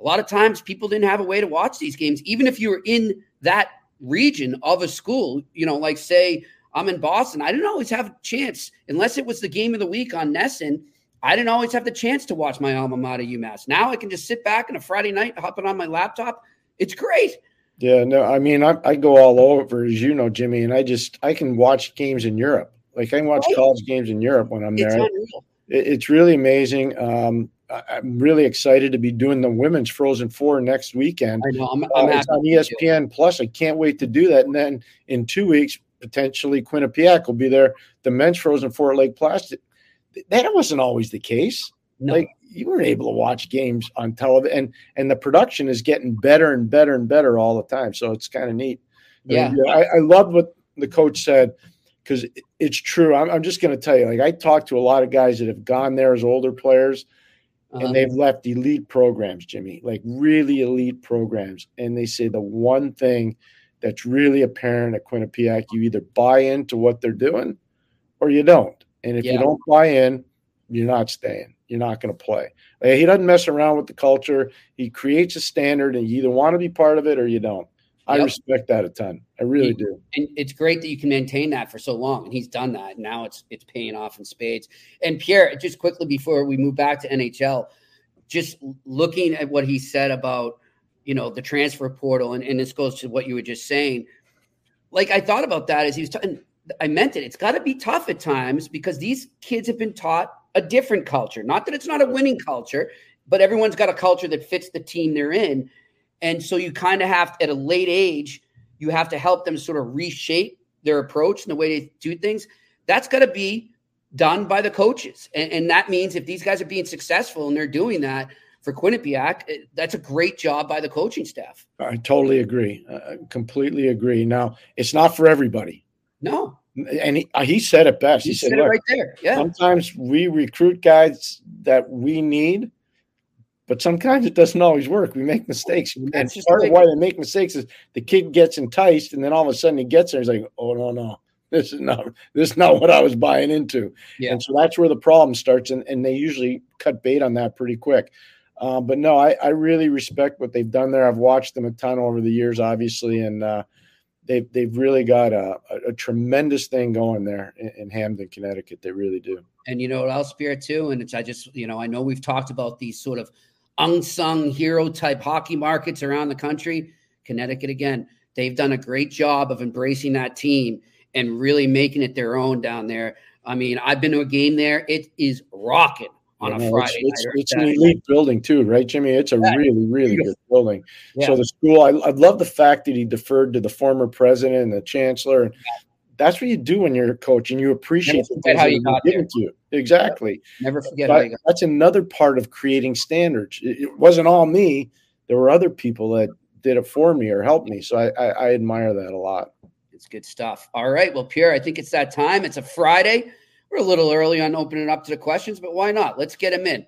a lot of times people didn't have a way to watch these games, even if you were in that region of a school. You know, like say I'm in Boston, I didn't always have a chance unless it was the game of the week on NESN. I didn't always have the chance to watch my alma mater UMass. Now I can just sit back on a Friday night, hopping on my laptop. It's great. Yeah, no, I mean, I, I go all over, as you know, Jimmy, and I just I can watch games in Europe. Like I can watch right. college games in Europe when I'm it's there. It, it's really amazing. Um, I'm really excited to be doing the women's Frozen Four next weekend. I know. I'm, I'm uh, it's on ESPN Plus. I can't wait to do that. And then in two weeks, potentially Quinnipiac will be there. The men's Frozen Four at Lake Placid. That wasn't always the case. No. Like you weren't able to watch games on television, and and the production is getting better and better and better all the time. So it's kind of neat. Yeah, I, I love what the coach said because it's true. I'm, I'm just going to tell you, like I talked to a lot of guys that have gone there as older players, uh-huh. and they've left elite programs, Jimmy, like really elite programs, and they say the one thing that's really apparent at Quinnipiac, you either buy into what they're doing or you don't. And if yeah. you don't buy in, you're not staying you're not going to play. Like, he doesn't mess around with the culture. He creates a standard, and you either want to be part of it or you don't. I yep. respect that a ton. I really he, do. And it's great that you can maintain that for so long. And he's done that. Now it's it's paying off in spades. And Pierre, just quickly before we move back to NHL, just looking at what he said about you know the transfer portal, and, and this goes to what you were just saying. Like I thought about that as he was talking. I meant it. It's got to be tough at times because these kids have been taught a different culture. Not that it's not a winning culture, but everyone's got a culture that fits the team they're in. And so you kind of have at a late age, you have to help them sort of reshape their approach and the way they do things. That's got to be done by the coaches. And, and, that means if these guys are being successful and they're doing that for Quinnipiac, eh, that's a great job by the coaching staff. I totally agree. I completely agree. Now, it's not for everybody. No and he, uh, he said it best. He, he said, said right there. Yeah. Sometimes we recruit guys that we need, but sometimes it doesn't always work. We make mistakes. And, part of why they make mistakes is the kid gets enticed, and then all of a sudden he gets there. He's like, "Oh no, no, this is not this is not what I was buying into." Yeah. And so that's where the problem starts, and, and they usually cut bait on that pretty quick. Uh, but no, I, I really respect what they've done there. I've watched them a ton over the years, obviously, and uh, they've they've really got a, a, a tremendous thing going there in, in, Hamden, Connecticut. They really do. And you know what else, Spirit too, and it's I just you know I know we've talked about these sort of unsung hero type hockey markets around the country. Connecticut again, they've done a great job of embracing that team and really making it their own down there. I mean, I've been to a game there; it is rocking on a Friday it's, it's, it's an elite building too, right, Jimmy? It's a yeah. really, really good building. Yeah. So the school, I, I love the fact that he deferred to the former president and the chancellor. And that's what you do when you're a coach, and you appreciate how you got there. To you. Exactly. Never forget but how you got. That's another part of creating standards. It, it, wasn't all me. There were other people that did it for me or helped me. So I, I, I admire that a lot. It's good stuff. All right. Well, Pierre, I think it's that time. It's a Friday. We're a little early on opening up to the questions, but why not? Let's get them in.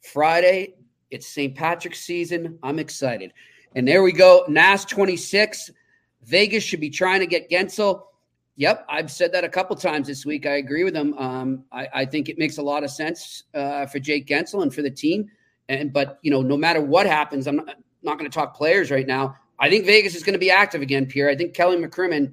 Friday, it's St. Patrick's season. I'm excited. And there we go. NAS 26. Vegas should be trying to get Guentzel. Yep, I've said that a couple times this week. I agree with him. Um, I, I, think it makes a lot of sense uh, for Jake Guentzel and for the team. And but you know, no matter what happens, I'm not, not going to talk players right now. I think Vegas is going to be active again, Pierre. I think Kelly McCrimmon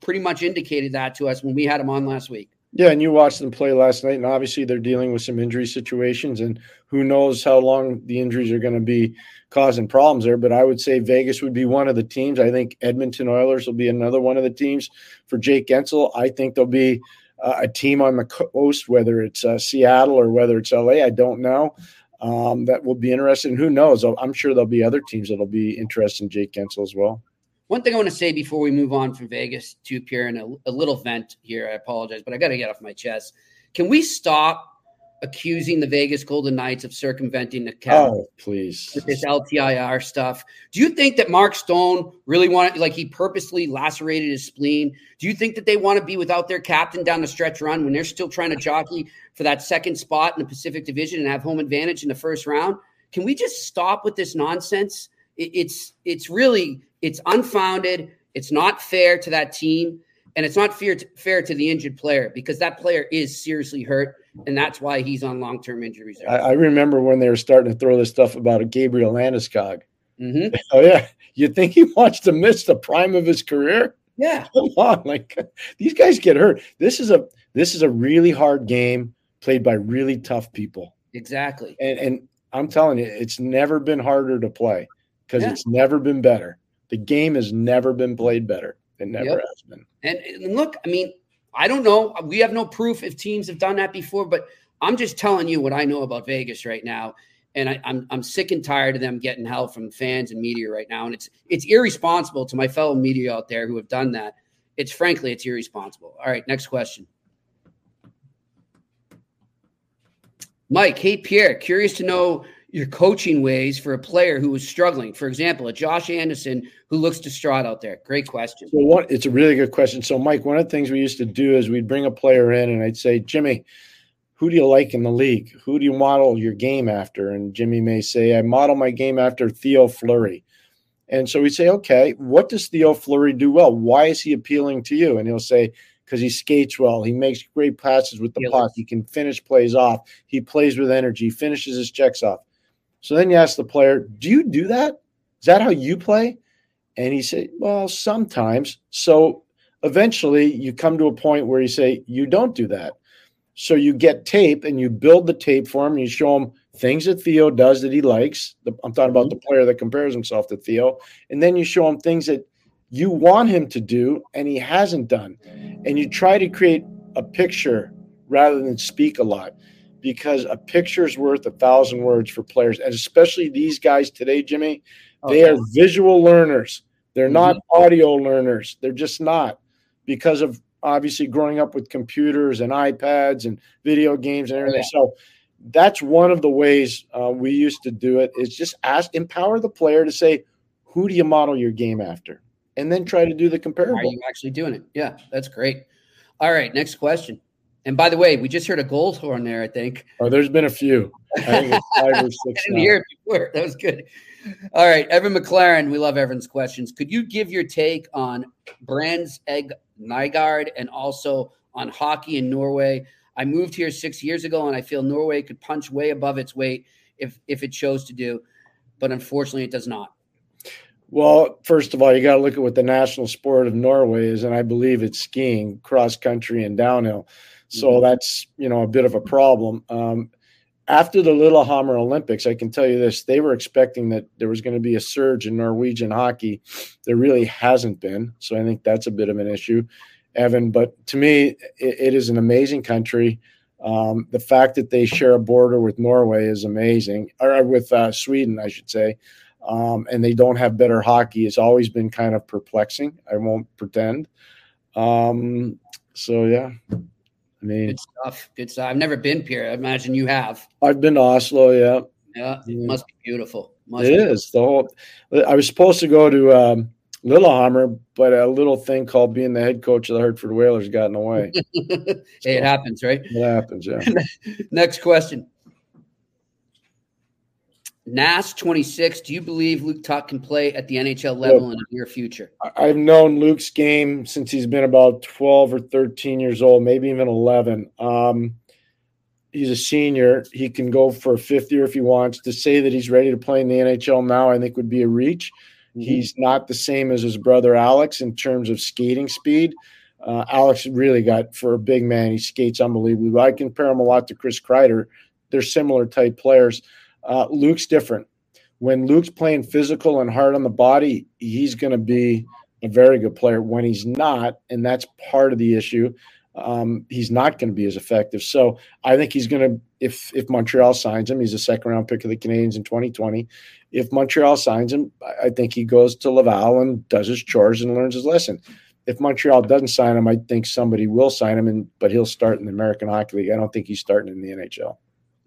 pretty much indicated that to us when we had him on last week. Yeah, and you watched them play last night, and obviously they're dealing with some injury situations, and who knows how long the injuries are going to be causing problems there. But I would say Vegas would be one of the teams. I think Edmonton Oilers will be another one of the teams for Jake Guentzel. I think there'll be uh, a team on the coast, whether it's uh, Seattle or whether it's LA. I don't know. Um, that will be interested. And who knows? I'm sure there'll be other teams that'll be interested in Jake Guentzel as well. One thing I want to say before we move on from Vegas to Pierre and a, a little vent here. I apologize, but I got to get off my chest. Can we stop accusing the Vegas Golden Knights of circumventing the cap. Oh, please. With this LTIR stuff. Do you think that Mark Stone really wanted, like, he purposely lacerated his spleen? Do you think that they want to be without their captain down the stretch run when they're still trying to jockey for that second spot in the Pacific Division and have home advantage in the first round? Can we just stop with this nonsense? It's it's really it's unfounded. It's not fair to that team, and it's not fair to, fair to the injured player because that player is seriously hurt and that's why he's on long term injury reserve. I, I, remember when they were starting to throw this stuff about a Gabriel Landeskog. Mm-hmm. Oh yeah, you think he wants to miss the prime of his career? Yeah, come on, like these guys get hurt. This is a this is a really hard game played by really tough people. Exactly, and and I'm telling you, it's never been harder to play because yeah. it's never been better. The game has never been played better. It never yep. has been. And, and look, I mean, I don't know. We have no proof if teams have done that before, but I'm just telling you what I know about Vegas right now. And I, am I'm, I'm sick and tired of them getting hell from fans and media right now. And it's it's irresponsible to my fellow media out there who have done that. It's frankly, it's irresponsible. All right, next question. Mike, hey Pierre, curious to know your coaching ways for a player who is struggling. For example, a Josh Anderson who looks distraught out there. Great question. So one, it's a really good question. So Mike, one of the things we used to do is we'd bring a player in and I'd say, Jimmy, who do you like in the league? Who do you model your game after? And Jimmy may say, I model my game after Theo Fleury. And so we say, okay, what does Theo Fleury do well? Why is he appealing to you? And he'll say, because he skates well. He makes great passes with the puck. He can finish plays off. He plays with energy, finishes his checks off. So then you ask the player, Do you do that? Is that how you play? And he said, Well, sometimes. So eventually you come to a point where you say, You don't do that. So you get tape and you build the tape for him. And you show him things that Theo does that he likes. I'm talking about the mm-hmm. player that compares himself to Theo. And then you show him things that you want him to do and he hasn't done. And you try to create a picture rather than speak a lot because a picture's worth a thousand words for players, and especially these guys today, Jimmy. Okay. They are visual learners. They're mm-hmm. not audio learners. They're just not because of obviously growing up with computers and iPads and video games and everything. Yeah. So that's one of the ways uh, we used to do it. Is just ask, empower the player to say, "Who do you model your game after?" and then try to do the comparable. Are you actually doing it? Yeah, that's great. All right, next question. And by the way, we just heard a gold horn there, I think. Oh, there's been a few. I think it's five or six. I didn't hear it before. That was good. All right, Evan McLaren. We love Evan's questions. Could you give your take on Brands Egg Nygaard and also on hockey in Norway? I moved here six years ago, and I feel Norway could punch way above its weight if if it chose to do, but unfortunately, it does not. Well, first of all, you got to look at what the national sport of Norway is, and I believe it's skiing, cross country, and downhill. So mm-hmm. that's you know a bit of a problem. Um, after the Lillehammer Olympics, I can tell you this: they were expecting that there was going to be a surge in Norwegian hockey. There really hasn't been, so I think that's a bit of an issue, Evan. But to me, it, it is an amazing country. Um, the fact that they share a border with Norway is amazing, or with uh, Sweden, I should say. Um, and they don't have better hockey. It's always been kind of perplexing. I won't pretend. Um, so yeah. I mean, good stuff. Good stuff. I've never been here. I imagine you have. I've been to Oslo. Yeah. Yeah. It must be beautiful. Must it be is. The whole. I was supposed to go to um, Lillehammer, but a little thing called being the head coach of the Hartford Whalers got in the way. hey, so, it happens, right? It happens. Yeah. Next question. NAS 26, do you believe Luke Tuch can play at the NHL level in the near future? I've known Luke's game since he's been about 12 or 13 years old, maybe even 11. Um, he's a senior. He can go for a fifth year if he wants. To say that he's ready to play in the NHL now, I think would be a reach. Mm-hmm. He's not the same as his brother Alex in terms of skating speed. Uh, Alex really got, for a big man, he skates unbelievably. I compare him a lot to Chris Kreider. They're similar type players. Uh, Luke's different. When Luke's playing physical and hard on the body, he's going to be a very good player. When he's not, and that's part of the issue, um, he's not going to be as effective. So I think he's going to, if if Montreal signs him, he's a second round pick of the Canadiens in 2020. If Montreal signs him, I think he goes to Laval and does his chores and learns his lesson. If Montreal doesn't sign him, I think somebody will sign him, and but he'll start in the American Hockey League. I don't think he's starting in the NHL.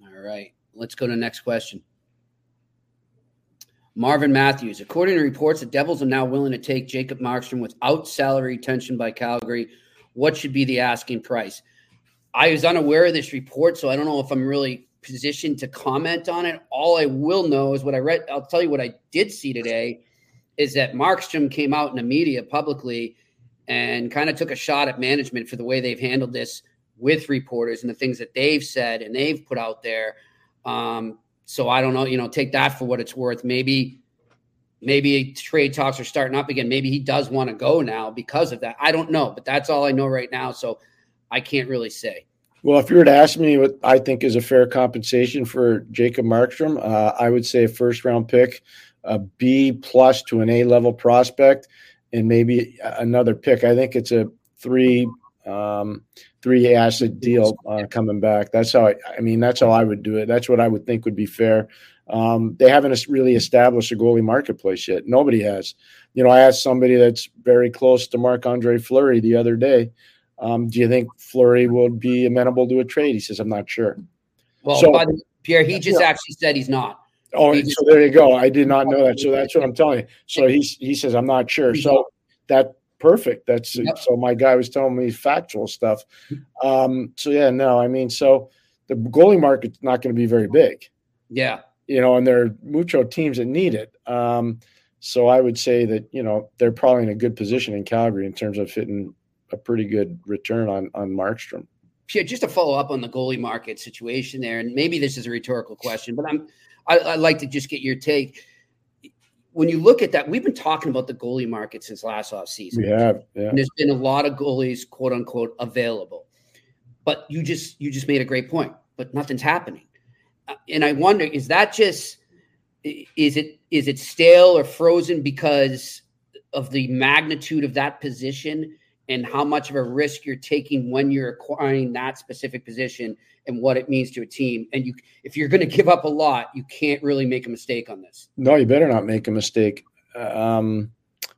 All right, let's go to the next question. Marvin Matthews. According to reports, the Devils are now willing to take Jacob Markstrom without salary retention by Calgary what should be the asking price? I was unaware of this report, so I don't know if I'm really positioned to comment on it. All I will know is what I read. I'll tell you what I did see today is that Markstrom came out in the media publicly and kind of took a shot at management for the way they've handled this with reporters and the things that they've said and they've put out there. Um, so I don't know, you know, take that for what it's worth. Maybe maybe trade talks are starting up again. Maybe he does want to go now because of that. I don't know, but that's all I know right now. So I can't really say. Well, if you were to ask me what I think is a fair compensation for Jacob Markstrom, uh, I would say a first round pick, a B plus to an A level prospect, and maybe another pick. I think it's a three um, three asset deal uh, coming back. That's how I, I mean. That's how I would do it. That's what I would think would be fair. Um, they haven't really established a goalie marketplace yet. Nobody has. You know, I asked somebody that's very close to Marc Andre Fleury the other day. Um, do you think Fleury would be amenable to a trade? He says, I'm not sure. Well, so, the, Pierre, he just yeah. actually said he's not. Oh, he so there you go. I did not know that. So that's what I'm telling you. So he's he says I'm not sure. So that perfect. That's yep. so my guy was telling me factual stuff. Um, so yeah, no, I mean, so the goalie market's not going to be very big. Yeah you know, and there are mucho teams that need it. Um, so I would say that you know they're probably in a good position in Calgary in terms of hitting a pretty good return on on Markstrom. Yeah, just to follow up on the goalie market situation there, and maybe this is a rhetorical question, but I'm I, I'd like to just get your take. When you look at that, we've been talking about the goalie market since last off season. We have, yeah. And there's been a lot of goalies, quote unquote, available. But you just you just made a great point. But nothing's happening uh, and I wonder is that just is it is it stale or frozen because of the magnitude of that position and how much of a risk you're taking when you're acquiring that specific position and what it means to a team and you if you're going to give up a lot you can't really make a mistake on this no you better not make a mistake um,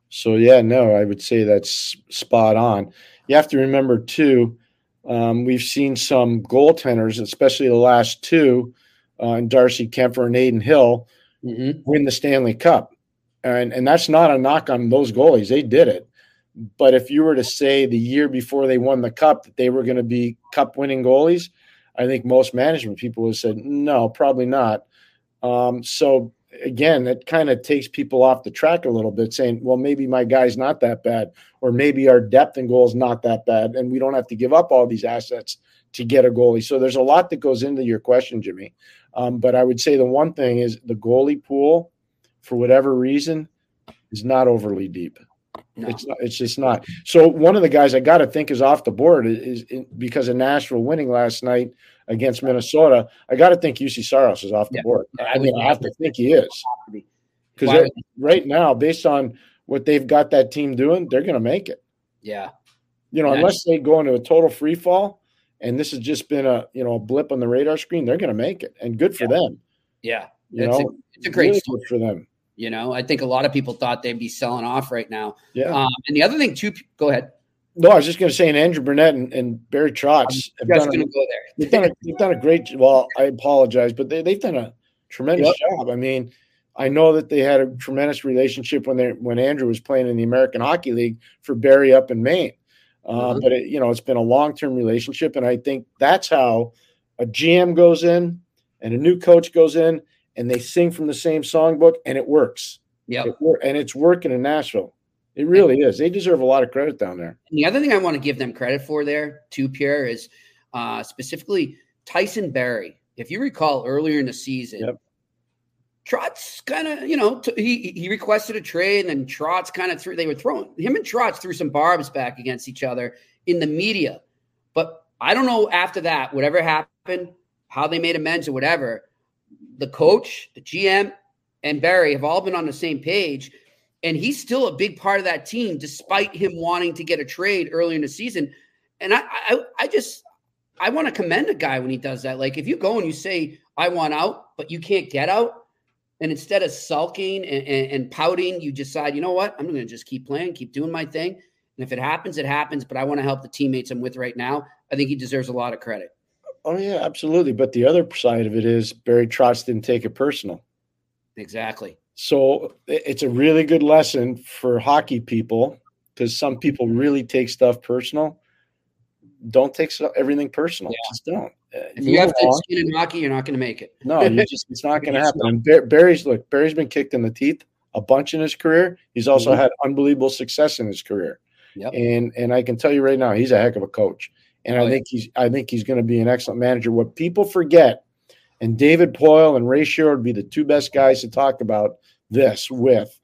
so yeah no i would say that's spot on you have to remember too um, we've seen some goaltenders especially the last two uh, and Darcy Kuemper and Adin Hill mm-hmm. win the Stanley Cup. And, and that's not a knock on those goalies. They did it. But if you were to say the year before they won the cup that they were going to be cup winning goalies, I think most management people would have said, no, probably not. Um, so again, it kind of takes people off the track a little bit, saying, well, maybe my guy's not that bad, or maybe our depth and goal is not that bad, and we don't have to give up all these assets to get a goalie. So there's a lot that goes into your question, Jimmy. Um, but I would say the one thing is the goalie pool, for whatever reason, is not overly deep. No. It's not, it's just not. So one of the guys I got to think is off the board is, is, because of Nashville winning last night against Minnesota. I got to think Juuse Saros is off the yeah. board. I mean, I have to think he is because right now, based on what they've got that team doing, they're going to make it. Yeah, you know, unless they go into a total free fall, and this has just been a you know a blip on the radar screen, they're going to make it, and good for yeah. them. Yeah, you it's know, a, it's a great really story for them. You know, I think a lot of people thought they'd be selling off right now. Yeah. Um, and the other thing too, go ahead. No, I was just going to say, and Andrew Brunette and, and Barry Trotz have done, a, go there. they've, done a, they've done a great. Well, I apologize, but they, they've done a tremendous yep. job. I mean, I know that they had a tremendous relationship when they when Andrew was playing in the American Hockey League for Barry up in Maine. Uh, mm-hmm. But it, you know, it's been a long term relationship, and I think that's how a GM goes in and a new coach goes in, and they sing from the same songbook, and it works. Yeah, it and it's working in Nashville. It really is. They deserve a lot of credit down there. And the other thing I want to give them credit for there, too, Pierre, is uh, specifically Tyson Barrie. If you recall earlier in the season, yep. Trotz kind of, you know, t- he he requested a trade, and then Trotz kind of threw. They were throwing him and Trotz threw some barbs back against each other in the media. But I don't know after that, whatever happened, how they made amends or whatever. The coach, the GM, and Barrie have all been on the same page, and he's still a big part of that team, despite him wanting to get a trade early in the season. and I, I, I just, I want to commend a guy when he does that. Like if you go and you say, I want out, but you can't get out, and instead of sulking and, and, and pouting, you decide, you know what, I'm going to just keep playing, keep doing my thing. And if it happens, it happens. But I want to help the teammates I'm with right now. I think he deserves a lot of credit. Oh yeah, absolutely. But the other side of it is Barry Trotz didn't take it personal. Exactly. So it's a really good lesson for hockey people because some people really take stuff personal. Don't take everything personal. Yeah. Just don't. Uh, if you have to skin in hockey, you're not going to make it. no, you just it's not going to happen. Barry's look, Barry's been kicked in the teeth a bunch in his career. He's also mm-hmm. had unbelievable success in his career. Yep. And and I can tell you right now, he's a heck of a coach. And I think he's I think he's going to be an excellent manager. What people forget, and David Poile and Ray Shero would be the two best guys to talk about this with.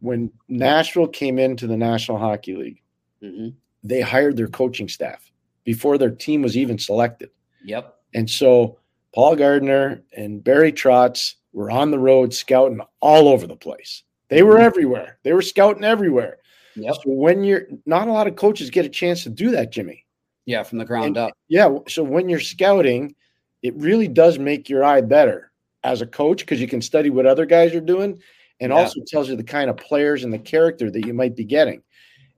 When Nashville came into the National Hockey League, mm-hmm. they hired their coaching staff before their team was even selected. Yep. And so Paul Gardner and Barry Trotz were on the road scouting all over the place. They were mm-hmm. everywhere. They were scouting everywhere. Yep. So when you're not a lot of coaches get a chance to do that, Jimmy. Yeah, from the ground and, up. Yeah. So when you're scouting, it really does make your eye better as a coach because you can study what other guys are doing and yeah. also tells you the kind of players and the character that you might be getting.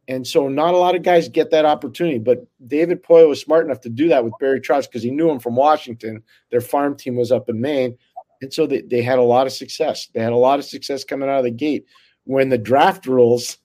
And so not a lot of guys get that opportunity, but David Poile was smart enough to do that with Barry Trotz because he knew him from Washington. Their farm team was up in Maine. And so they, they had a lot of success. They had a lot of success coming out of the gate. When the draft rules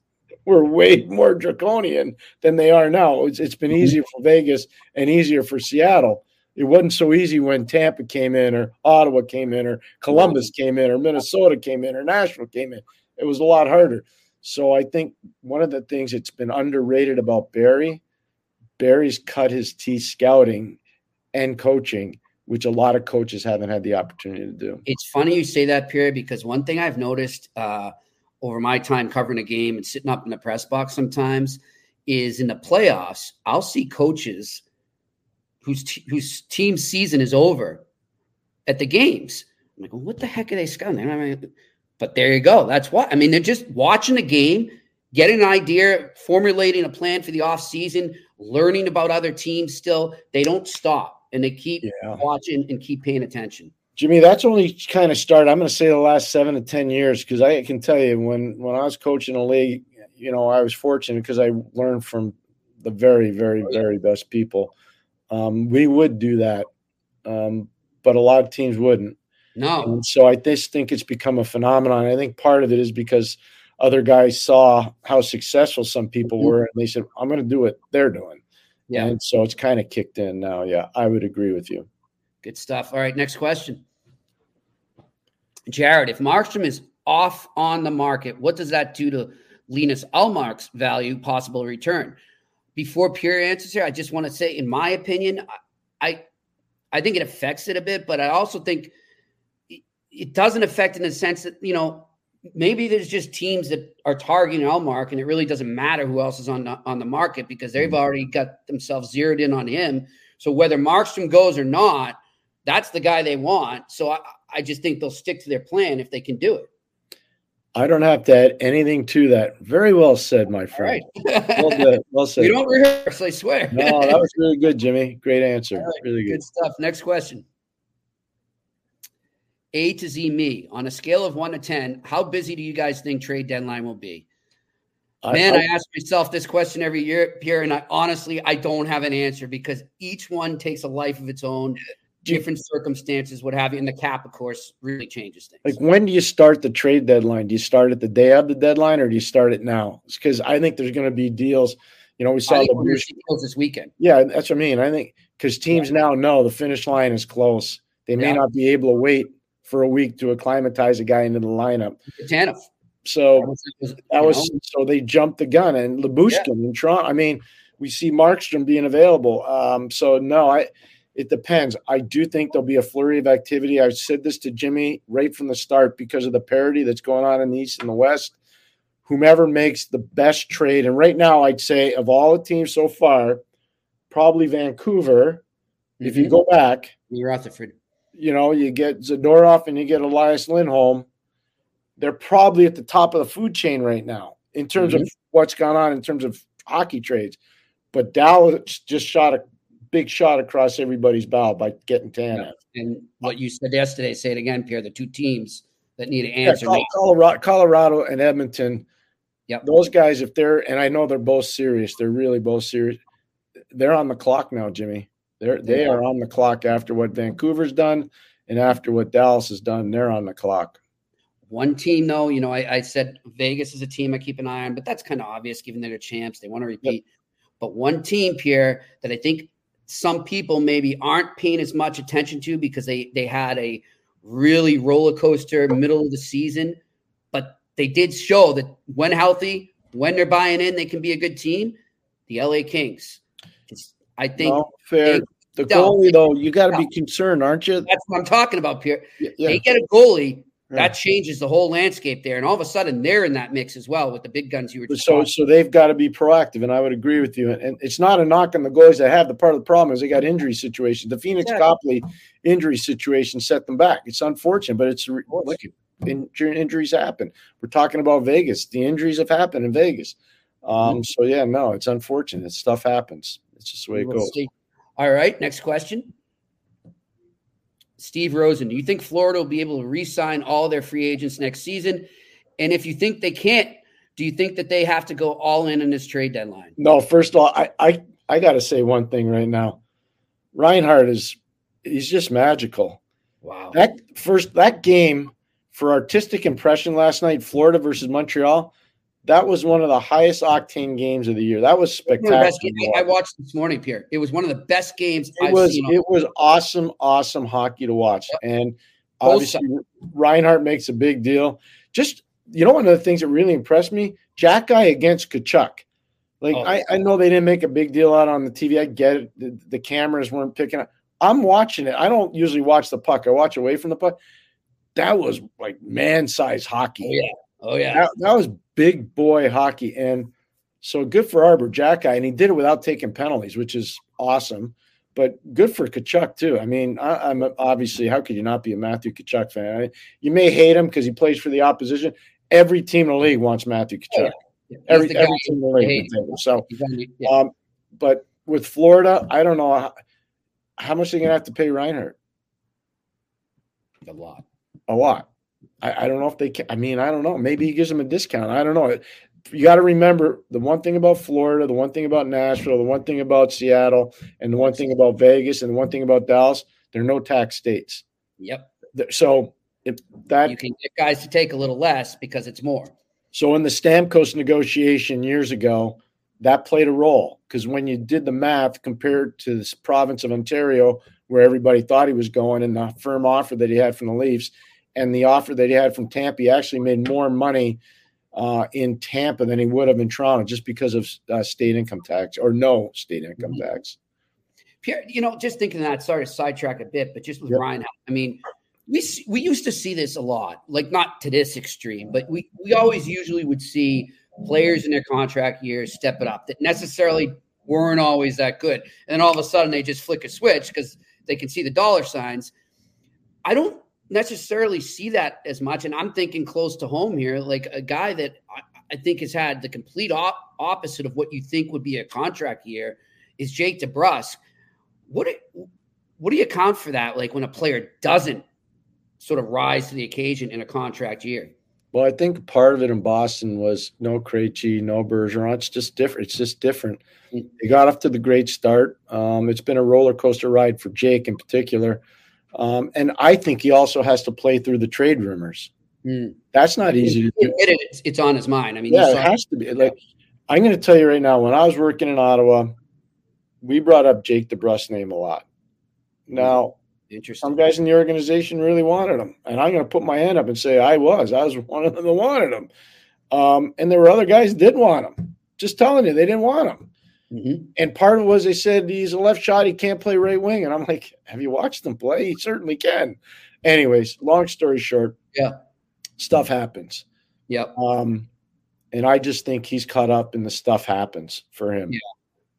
were way more draconian than they are now. It's, it's been mm-hmm. easier for Vegas and easier for Seattle. It wasn't so easy when Tampa came in, or Ottawa came in, or Columbus came in, or Minnesota came in, or Nashville came in. It was a lot harder. So I think one of the things that's been underrated about Barry, Barry's cut his teeth scouting and coaching, which a lot of coaches haven't had the opportunity to do. It's funny you say that, Pierre, because one thing I've noticed uh, over my time covering a game and sitting up in the press box sometimes is in the playoffs, I'll see coaches whose t- whose team season is over at the games. I'm like, well, what the heck are they scouting? I mean, but there you go. That's what I mean. They're just watching the game, getting an idea, formulating a plan for the off season, learning about other teams. Still, they don't stop and they keep yeah. watching and keep paying attention. Jimmy, that's only kind of started. I'm going to say the last seven to ten years because I can tell you when when I was coaching a league, you know, I was fortunate because I learned from the very, very, very best people. Um, we would do that, um, but a lot of teams wouldn't. No. And so I just think it's become a phenomenon. I think part of it is because other guys saw how successful some people mm-hmm. were, and they said, "I'm going to do what they're doing." Yeah. And so it's kind of kicked in now. Yeah, I would agree with you. Good stuff. All right, next question. Jared, if Markstrom is off on the market, what does that do to Linus Ullmark's value, possible return? Before Pierre answers here, I just want to say, in my opinion, I I think it affects it a bit, but I also think it doesn't affect in the sense that you know maybe there's just teams that are targeting Ullmark, and it really doesn't matter who else is on the, on the market because they've mm-hmm. already got themselves zeroed in on him. So whether Markstrom goes or not, that's the guy they want. So I, I just think they'll stick to their plan if they can do it. I don't have to add anything to that. Very well said, my friend. Right. well, well, said. We don't rehearse, I swear. no, that was really good, Jimmy. Great answer. Right. Really good. Good stuff. Next question. A to Z me on a scale of one to 10, how busy do you guys think trade deadline will be? Man, I, I, I ask myself this question every year, Pierre, and I honestly I don't have an answer because each one takes a life of its own different circumstances, what have you. And the cap, of course, really changes things. Like when do you start the trade deadline? Do you start at the day of the deadline or do you start it now? Because I think there's going to be deals. You know, we saw the deals this weekend. Yeah, that's what I mean. I think because teams yeah. now know the finish line is close. They may yeah. not be able to wait for a week to acclimatize a guy into the lineup. Tanev. So that was, that was so they jumped the gun and Lyubushkin yeah. and Toronto. I mean, we see Markstrom being available. Um, so no, I it depends. I do think there'll be a flurry of activity. I said this to Jimmy right from the start because of the parity that's going on in the East and the West. Whomever makes the best trade, and right now I'd say of all the teams so far, probably Vancouver. Mm-hmm. If you mm-hmm. go back, you're Rutherford. You know, you get Zadorov and you get Elias Lindholm. They're probably at the top of the food chain right now in terms mm-hmm. of what's gone on in terms of hockey trades. but Dallas just shot a big shot across everybody's bow by getting Tanev. And what you said yesterday, say it again, Pierre. The two teams that need to answer. Yeah, Colorado, Colorado and Edmonton. Yep. Those guys, if they're and I know they're both serious, they're really both serious. They're on the clock now, Jimmy. They're they are on the clock after what Vancouver's done and after what Dallas has done. They're on the clock. One team, though, you know, I, I said Vegas is a team I keep an eye on, but that's kind of obvious given they're champs. They want to repeat. Yep. But one team, Pierre, that I think some people maybe aren't paying as much attention to because they they had a really roller coaster middle of the season, but they did show that when healthy, when they're buying in, they can be a good team. The LA Kings. I think no, fair. The goalie, though, you got to be concerned, aren't you? That's what I'm talking about, Pierre. Yeah. They get a goalie that changes the whole landscape there, and all of a sudden they're in that mix as well with the big guns you were. so, talking. so they've got to be proactive, and I would agree with you. And it's not a knock on the goalies that have. The part of the problem is they got injury situations. The Pheonix yeah. Copley injury situation set them back. It's unfortunate, but it's look, injuries happen. We're talking about Vegas. The injuries have happened in Vegas. Um, mm-hmm. So yeah, no, it's unfortunate. Stuff happens. It's just the way it goes. See. All right, next question. Steve Rosen, do you think Florida will be able to re-sign all their free agents next season? And if you think they can't, do you think that they have to go all in on this trade deadline? No, first of all, I I, I got to say one thing right now. Reinhart is he's just magical. Wow. That first that game for artistic impression last night, Florida versus Montreal, that was one of the highest octane games of the year. That was spectacular. I watched this morning, Pierre. It was one of the best games it I've was, seen. It was awesome, awesome hockey to watch. And obviously, Reinhart makes a big deal. Just, you know, one of the things that really impressed me Xhekaj against Tkachuk. Like, oh, I, I know they didn't make a big deal out on the TV. I get it. The, the cameras weren't picking up. I'm watching it. I don't usually watch the puck, I watch away from the puck. That was like man size hockey. Oh, yeah. Oh, yeah. That, that was big boy hockey. And so good for Arber Xhekaj. And he did it without taking penalties, which is awesome. But good for Tkachuk, too. I mean, I, am obviously, how could you not be a Matthew Tkachuk fan? I, you may hate him because he plays for the opposition. Every team in the league wants Matthew Tkachuk. Yeah. Every, every team in the league. So, yeah. um, but with Florida, I don't know how, how much are they going to have to pay Reinhart? A lot. A lot. I, I don't know if they can. I mean, I don't know. Maybe he gives them a discount. I don't know. You got to remember the one thing about Florida, the one thing about Nashville, the one thing about Seattle, and the one thing about Vegas, and the one thing about Dallas. They're no tax states. Yep. So if that you can get guys to take a little less because it's more. So in the Stamkos negotiation years ago, that played a role because when you did the math compared to this province of Ontario, where everybody thought he was going, and the firm offer that he had from the Leafs, and the offer that he had from Tampa, he actually made more money uh, in Tampa than he would have in Toronto just because of uh, state income tax or no state income mm-hmm. tax. Pierre, you know, just thinking that, sorry to sidetrack a bit, but just with yep. Ryan, I mean, we we used to see this a lot, like not to this extreme, but we we always usually would see players in their contract years step it up that necessarily weren't always that good, and then all of a sudden they just flick a switch because they can see the dollar signs. I don't necessarily see that as much. And I'm thinking close to home here, like a guy that I, I think has had the complete op- opposite of what you think would be a contract year is Jake DeBrusk. What do, what do you account for that? Like when a player doesn't sort of rise to the occasion in a contract year? Well, I think part of it in Boston was no Krejci, no Bergeron. It's just different. It's just different. Mm. He got off to the great start. Um, it's been a roller coaster ride for Jake in particular. Um, and I think he also has to play through the trade rumors. Mm. That's not easy to do. It, it's on his mind. I mean, yeah, it has to be. Like, I'm going to tell you right now, when I was working in Ottawa, we brought up Jake DeBrusk's name a lot. Now, Interesting. some guys in the organization really wanted him, and I'm going to put my hand up and say I was. I was one of them that wanted him, um, and there were other guys that did want him. Just telling you, they didn't want him. Mm-hmm. And part of it was they said he's a left shot, he can't play right wing. And I'm like, have you watched him play? He certainly can. Anyways, long story short, yeah, stuff happens. Yep. Um, and I just think he's caught up and the stuff happens for him. Yeah.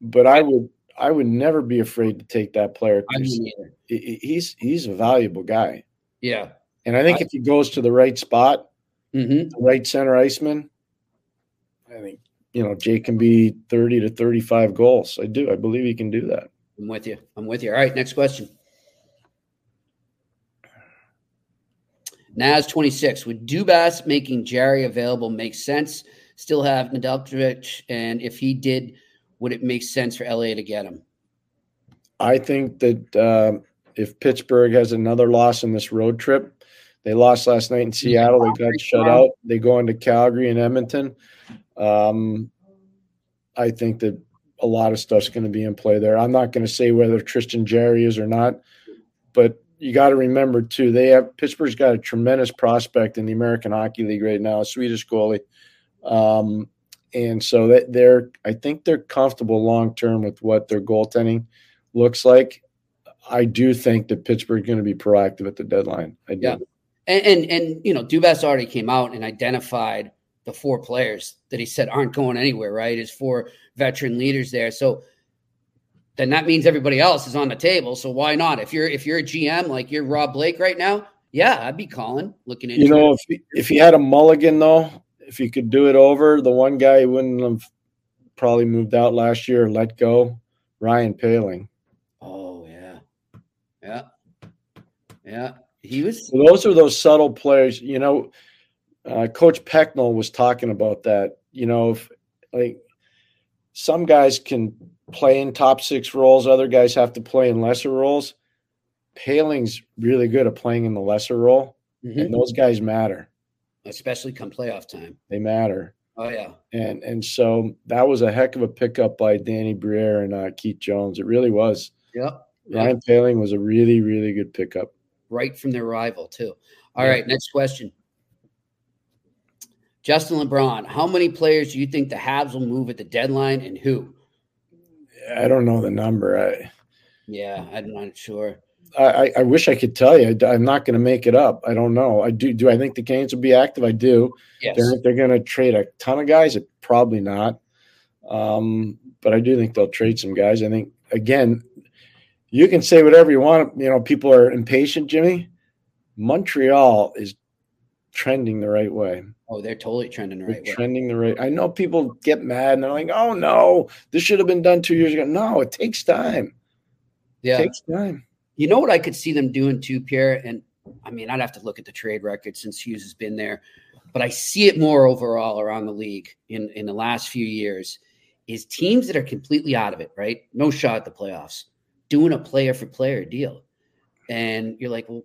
But I would I would never be afraid to take that player. I mean, he's he's a valuable guy. Yeah. And I think I, if he goes to the right spot, mm-hmm. the right center iceman, I think you know, Jake can be 30 to 35 goals. I do. I believe he can do that. I'm with you. I'm with you. All right, next question. Naz 26. Would Dubas making Jarry available make sense? Still have Nedeljkovic, and if he did, would it make sense for LA to get him? I think that uh, if Pittsburgh has another loss in this road trip, they lost last night in Seattle. They got shut out. They go into Calgary and Edmonton. Um, I think that a lot of stuff's going to be in play there. I'm not going to say whether Tristan Jarry is or not, but you got to remember too. They have Pittsburgh's got a tremendous prospect in the American Hockey League right now, a Swedish goalie, um, and so that they're. I think they're comfortable long term with what their goaltending looks like. I do think that Pittsburgh's going to be proactive at the deadline. I do. Yeah. And, and and you know, Dubas already came out and identified the four players that he said aren't going anywhere, right? His four veteran leaders there. So then that means everybody else is on the table. So why not? If you're if you're a GM like you're Rob Blake right now, yeah, I'd be calling, looking into. You know, it. if he, if he had a mulligan though, if he could do it over, the one guy he wouldn't have probably moved out last year or let go. Ryan Poehling. Oh yeah, yeah, yeah. He was. So those are those subtle players. You know, uh, Coach Pecknold was talking about that. You know, if like some guys can play in top six roles, other guys have to play in lesser roles. Poehling's really good at playing in the lesser role, mm-hmm. and those guys matter, especially come playoff time. They matter. Oh yeah, and and so that was a heck of a pickup by Danny Briere and uh, Keith Jones. It really was. Yep. Ryan. Poehling was a really really good pickup. Right from their rival too. All yeah. right, next question. Justin LeBron, how many players do you think the Habs will move at the deadline and who? I don't know the number. I yeah, I'm not sure. I, I wish I could tell you. I'm not going to make it up. I don't know. I do. Do I think the Canes will be active? I do. Yes. They're, they're going to trade a ton of guys. Probably not. Um, but I do think they'll trade some guys. I think again, you can say whatever you want. You know, people are impatient. Jimmy, Montreal is trending the right way. Oh, they're totally trending the right they're way. Trending the right. I know people get mad and they're like, "Oh no, this should have been done two years ago." No, it takes time. Yeah, it takes time. You know what I could see them doing too, Pierre, and I mean, I'd have to look at the trade record since Hughes has been there, but I see it more overall around the league in in the last few years. Is teams that are completely out of it, right? No shot at the playoffs, doing a player for player deal, and you're like, well,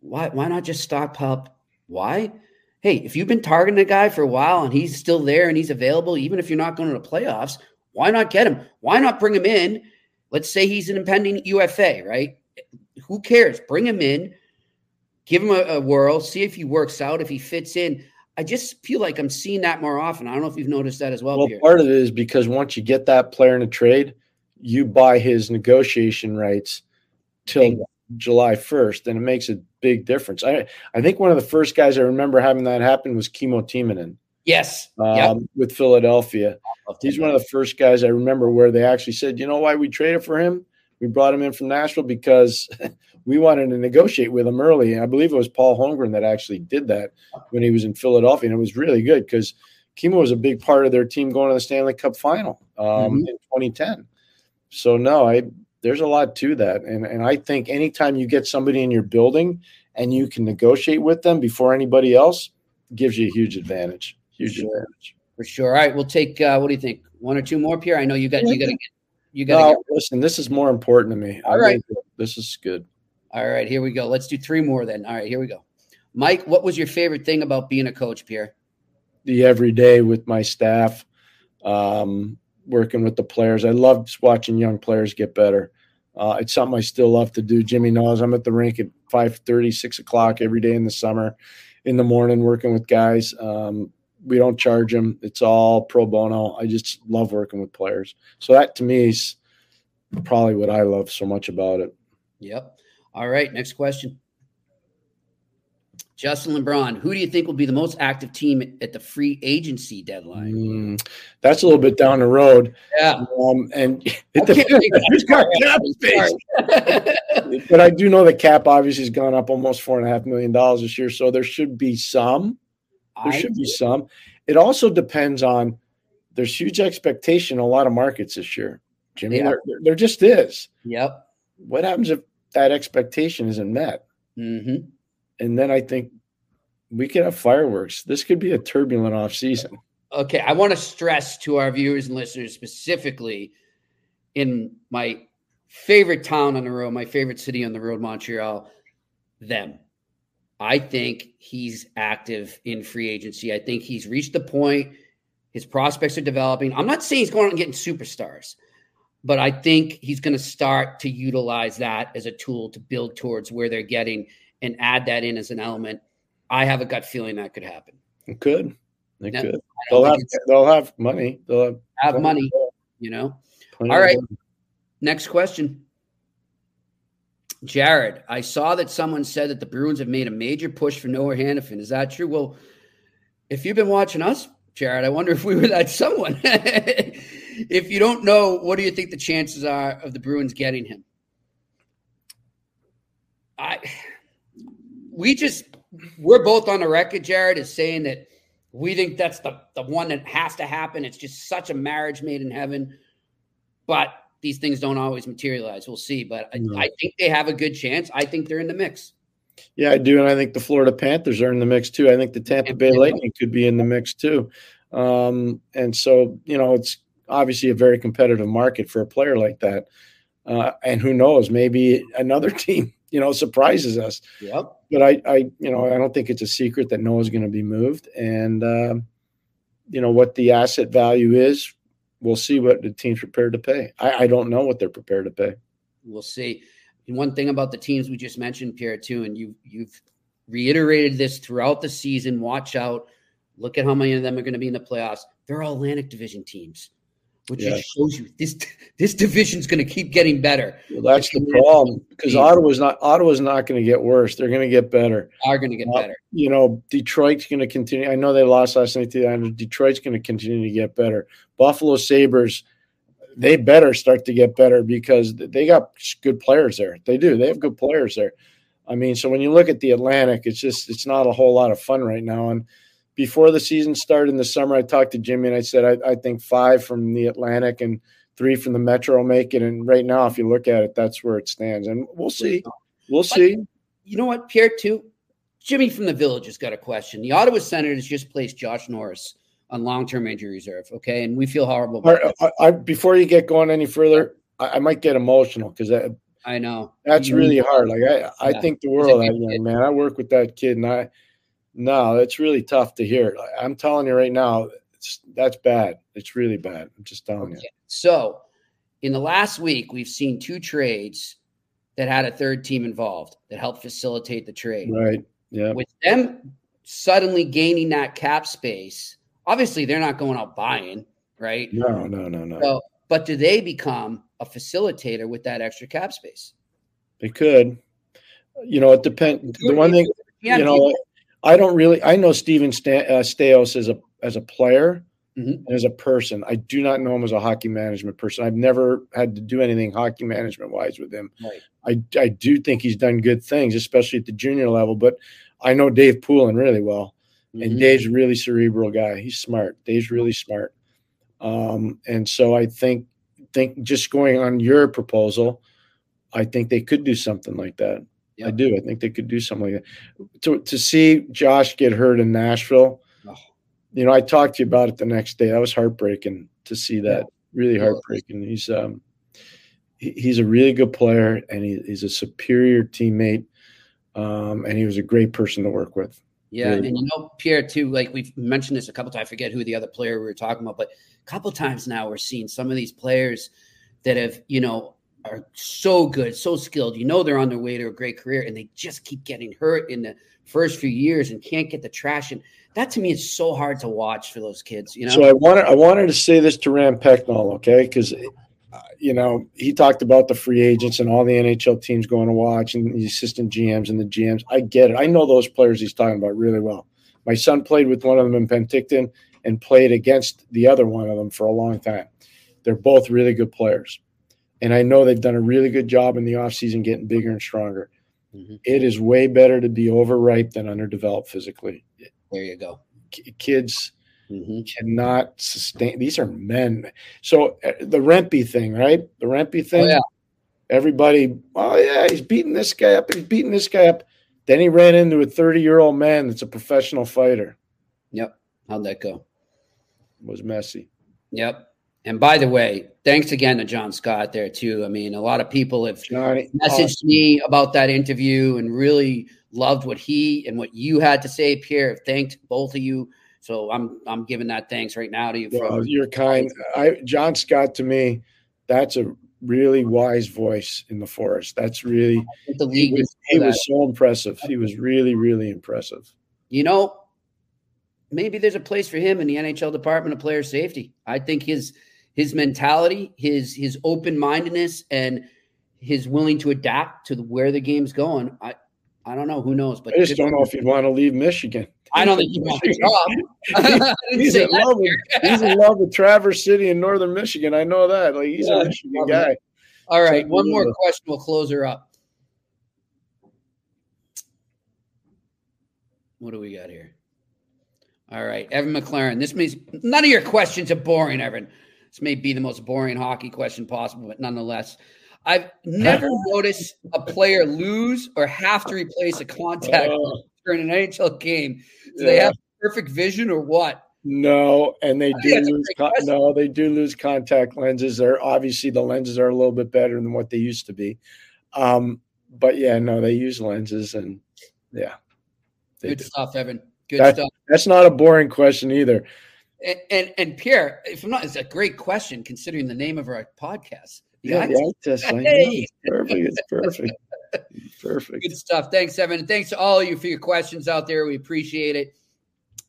why why not just stockpile why? Hey, if you've been targeting a guy for a while and he's still there and he's available, even if you're not going to the playoffs, why not get him? Why not bring him in? Let's say he's an impending UFA, right? Who cares? Bring him in, give him a, a whirl, see if he works out, if he fits in. I just feel like I'm seeing that more often. I don't know if you've noticed that as well. Well, part of it is because once you get that player in a trade, you buy his negotiation rights till July 1st, and it makes a big difference. I I think one of the first guys I remember having that happen was Kimmo Timonen. Yes, um, yep. with Philadelphia. He's one of the first guys I remember where they actually said, "You know why we traded for him? We brought him in from Nashville because we wanted to negotiate with him early." And I believe it was Paul Holmgren that actually did that when he was in Philadelphia, and it was really good because Kimmo was a big part of their team going to the Stanley Cup final um, mm-hmm. in 2010. So no, I there's a lot to that. And, and I think anytime you get somebody in your building and you can negotiate with them before anybody else, gives you a huge advantage. Huge sure. advantage. For sure. All right, we'll take uh, what do you think? One or two more, Pierre? I know you got you gotta get you gotta no, get listen, this is more important to me. All right. This is good. All right, here we go. Let's do three more then. All right, here we go. Mike, what was your favorite thing about being a coach, Pierre? The everyday with my staff. Um, working with the players. I loved watching young players get better. Uh, it's something I still love to do. Jimmy knows I'm at the rink at 5 6 o'clock every day in the summer, in the morning, working with guys. Um, we don't charge them. It's all pro bono. I just love working with players. So that to me is probably what I love so much about it. Yep. All right. Next question. Justin LeBron, who do you think will be the most active team at the free agency deadline? Mm, that's a little bit down the road. Yeah. Um, and it depends. Got cap space? but I do know the cap obviously has gone up almost four and a half million dollars this year. So there should be some. There I should be some. It also depends on there's huge expectation in a lot of markets this year. Jimmy, yeah. there, there just is. Yep. What happens if that expectation isn't met? Mm-hmm. And then I think we could have fireworks. This could be a turbulent off season. Okay, I want to stress to our viewers and listeners specifically in my favorite town on the road, my favorite city on the road, Montreal, them. I think he's active in free agency. I think he's reached the point. His prospects are developing. I'm not saying he's going out and getting superstars, but I think he's going to start to utilize that as a tool to build towards where they're getting and add that in as an element. I have a gut feeling that could happen. It could. They now, could. They'll have, they'll have money. They'll have, have money, you know. All right. Money. Next question. Jared, I saw that someone said that the Bruins have made a major push for Noah Hanifin. Is that true? Well, if you've been watching us, Jared, I wonder if we were that someone. if you don't know, what do you think the chances are of the Bruins getting him? I we just we're both on the record, Jared, is saying that we think that's the the one that has to happen. It's just such a marriage made in heaven. But these things don't always materialize. We'll see. But I, I think they have a good chance. I think they're in the mix. Yeah, I do, and I think the Florida Panthers are in the mix too. I think the Tampa Bay Lightning could be in the mix too. Um, and so, you know, it's obviously a very competitive market for a player like that. Uh, and who knows, maybe another team, you know, surprises us. Yep. But I, I, you know, I don't think it's a secret that Noah's going to be moved, and uh, you know what the asset value is. We'll see what the team's prepared to pay. I, I don't know what they're prepared to pay. We'll see. And one thing about the teams we just mentioned, Pierre, too, and you you've reiterated this throughout the season. Watch out. Look at how many of them are going to be in the playoffs. They're all Atlantic Division teams which just shows you this this division's going to keep getting better. Well, that's the problem because Ottawa's not Ottawa's not going to get worse. They're going to get better. Are going to get uh, better. You know, Detroit's going to continue. I know they lost last night to the Islanders. Detroit's going to continue to get better. Buffalo Sabres, they better start to get better because they got good players there. They do. They have good players there. I mean, so when you look at the Atlantic, it's just it's not a whole lot of fun right now and before the season started in the summer, I talked to Jimmy and I said, I, I, think five from the Atlantic and three from the Metro make it. And right now, if you look at it, that's where it stands. And we'll see. We'll see. You know what, Pierre, too? Jimmy from the Village has got a question. The Ottawa Senators just placed Josh Norris on long term injury reserve. Okay. And we feel horrible. I, I, before you get going any further, I, might get emotional because I know that's really hard. Like I, I yeah. think the world that young man. I work with that kid, and I, no, it's really tough to hear. I'm telling you right now, that's bad. It's really bad. I'm just telling you. So, in the last week, we've seen two trades that had a third team involved that helped facilitate the trade. Right. Yeah. With them suddenly gaining that cap space, obviously they're not going out buying, right? No, no, no, no. So, but do they become a facilitator with that extra cap space? They could. You know, it depends. The one thing, you know, I don't really. I know Steven St- uh, Staios as a as a player mm-hmm. and as a person. I do not know him as a hockey management person. I've never had to do anything hockey management wise with him. Right. I I do think he's done good things, especially at the junior level. But I know Dave Poulin really well, mm-hmm. and Dave's a really cerebral guy. He's smart. Dave's really smart. Um, and so I think think just going on your proposal, I think they could do something like that. Yep. I do. I think they could do something like that. To to see Josh get hurt in Nashville, oh. you know, I talked to you about it the next day. That was heartbreaking to see that. Yeah. Really heartbreaking. He's um he, he's a really good player and he, he's a superior teammate. Um, and he was a great person to work with. Yeah, really. and you know, Pierre too. Like we've mentioned this a couple times. I forget who the other player we were talking about, but a couple times now we're seeing some of these players that have, you know, are so good, so skilled. You know they're on their way to a great career, and they just keep getting hurt in the first few years and can't get the trash. And That to me is so hard to watch for those kids. You know. So I wanted I wanted to say this to Rand Pecknold, okay? Because uh, you know he talked about the free agents and all the NHL teams going to watch and the assistant GMs and the GMs. I get it. I know those players he's talking about really well. My son played with one of them in Penticton and played against the other one of them for a long time. They're both really good players. And I know they've done a really good job in the offseason getting bigger and stronger. Mm-hmm. It is way better to be overripe than underdeveloped physically. There you go. Kids, Mm-hmm. cannot sustain. These are men. So uh, the Rempe thing, right? The Rempe thing. Oh, yeah. Everybody, oh yeah, he's beating this guy up. He's beating this guy up. Then he ran into a 30 year old man that's a professional fighter. Yep. How'd that go? It was messy. Yep. And by the way, thanks again to John Scott there too. I mean, a lot of people have Johnny, oh. messaged me about that interview and really loved what he and what you had to say, Pierre. Have thanked both of you. So I'm I'm giving that thanks right now to you. Well, From, you're kind. I John Scott to me, that's a really wise voice in the forest. That's really the he was, he was so impressive. He was really, really impressive. you know, maybe there's a place for him in the NHL Department of Player Safety. I think his his mentality, his his open mindedness, and his willing to adapt to the, where the game's going. I I don't know. Who knows? But I just don't know if he'd want to leave Michigan. I don't think he wants a job. I He's in love with he's in love with Traverse City in northern Michigan. I know that. Like he's Yeah, a Michigan guy. All right, Check one more question. We'll close her up. What do we got here? All right, Evan McLaren. This means none of your questions are boring, Evan. This may be the most boring hockey question possible, but nonetheless, I've never noticed a player lose or have to replace a contact Oh, during an NHL game. Do they have perfect vision or what? No, and they I do lose. Con- no, they do lose contact lenses. They're obviously the lenses are a little bit better than what they used to be. Um, but yeah, no, they use lenses, and yeah, Good do. stuff, Evan. Good That- stuff. That's not a boring question either. And, and and Pierre, if I'm not, it's a great question considering the name of our podcast. The Yeah, the test. I know. It's perfect. It's perfect. Perfect. Good stuff. Thanks, Evan. And thanks to all of you for your questions out there. We appreciate it.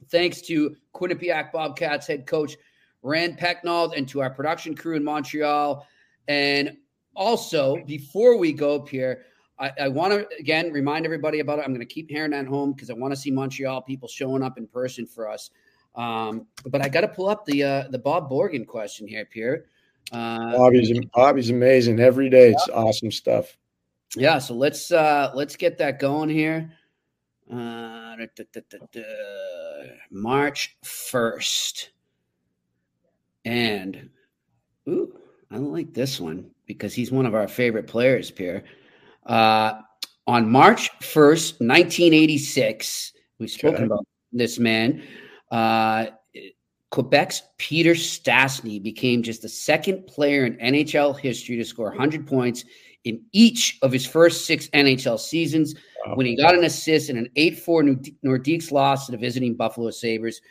Thanks to Quinnipiac Bobcats head coach Rand Pecknold and to our production crew in Montreal. And also, before we go, Pierre, I, I want to again remind everybody about it. I'm going to keep hearing that home because I want to see Montreal people showing up in person for us. Um, but I got to pull up the uh, the Bob Borgen question here, Pierre. Uh, Bobby's Bobby's amazing. Every day. It's awesome stuff. yeah so let's uh let's get that going here. Uh da, da, da, march 1st and ooh i don't like this one because he's one of our favorite players pierre. Uh on march 1st 1986 we've spoken about this man uh Quebec's Peter Stastny became just the second player in NHL history to score 100 points in each of his first six NHL seasons Wow. when he got an assist in an 8 4 Nordiques loss to the visiting Buffalo Sabres.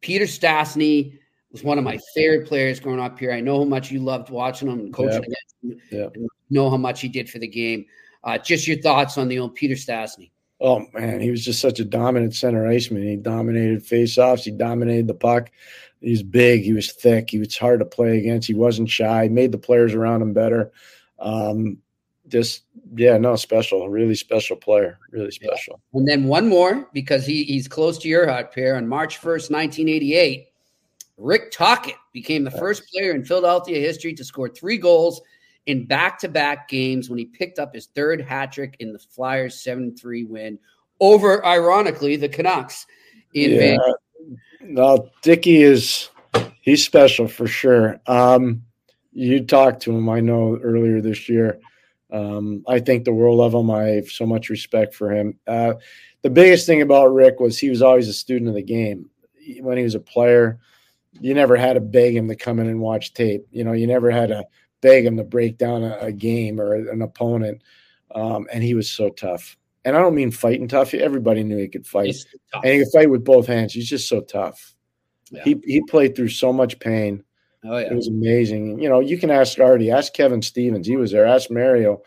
Peter Stastny was one of my favorite players growing up here. I know how much you loved watching him and coaching against him. And know how much he did for the game. Uh, just your thoughts on the old Peter Stastny. Oh man, he was just such a dominant center iceman. He dominated faceoffs. He dominated the puck. He was big. He was thick. He was hard to play against. He wasn't shy. Made the players around him better. Um, just yeah, no, special. Really special player. Really special. And then one more because he, he's close to your heart, Pierre. On March 1st, 1988, Rick Tocchet became the first player in Philadelphia history to score three goals in back to back games when he picked up his third hat trick in the Flyers 7 3 win over, ironically, the Canucks in yeah. Vancouver. No, Dickey is he's special for sure. Um, you talked to him, I know, earlier this year. Um, I think the world of him. I have so much respect for him. Uh, the biggest thing about Rick was he was always a student of the game. When he was a player, you never had to beg him to come in and watch tape. You know, you never had to beg him to break down a, a game or an opponent. Um, and he was so tough. And I don't mean fighting tough. Everybody knew he could fight and he could fight with both hands. He's just so tough. Yeah. He he played through so much pain. Oh, yeah. It was amazing. You know, you can ask Artie, ask Kevin Stevens. He was there. Ask Mario.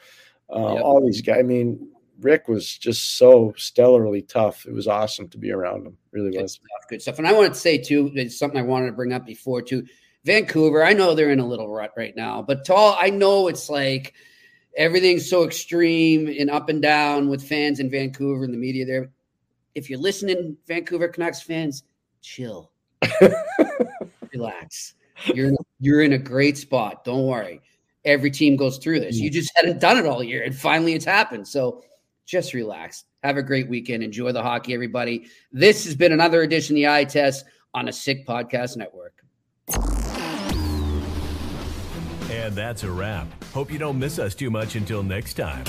Uh, Yep. All these guys. I mean, Rick was just so stellarly tough. It was awesome to be around him. Really Good was. stuff. Good stuff. And I wanted to say too, it's something I wanted to bring up before too. Vancouver, I know they're in a little rut right now, but to all I know it's like everything's so extreme and up and down with fans in Vancouver and the media there. If you're listening, Vancouver Canucks fans, chill. Relax. You're in, you're in a great spot. Don't worry. Every team goes through this. You just hadn't done it all year, and finally it's happened. So just relax. Have a great weekend. Enjoy the hockey, everybody. This has been another edition of the Eye Test on a Sick Podcast Network. And that's a wrap. Hope you don't miss us too much until next time.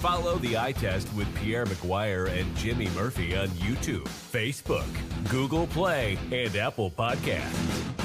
Follow the eye test with Pierre McGuire and Jimmy Murphy on YouTube, Facebook, Google Play, and Apple Podcasts.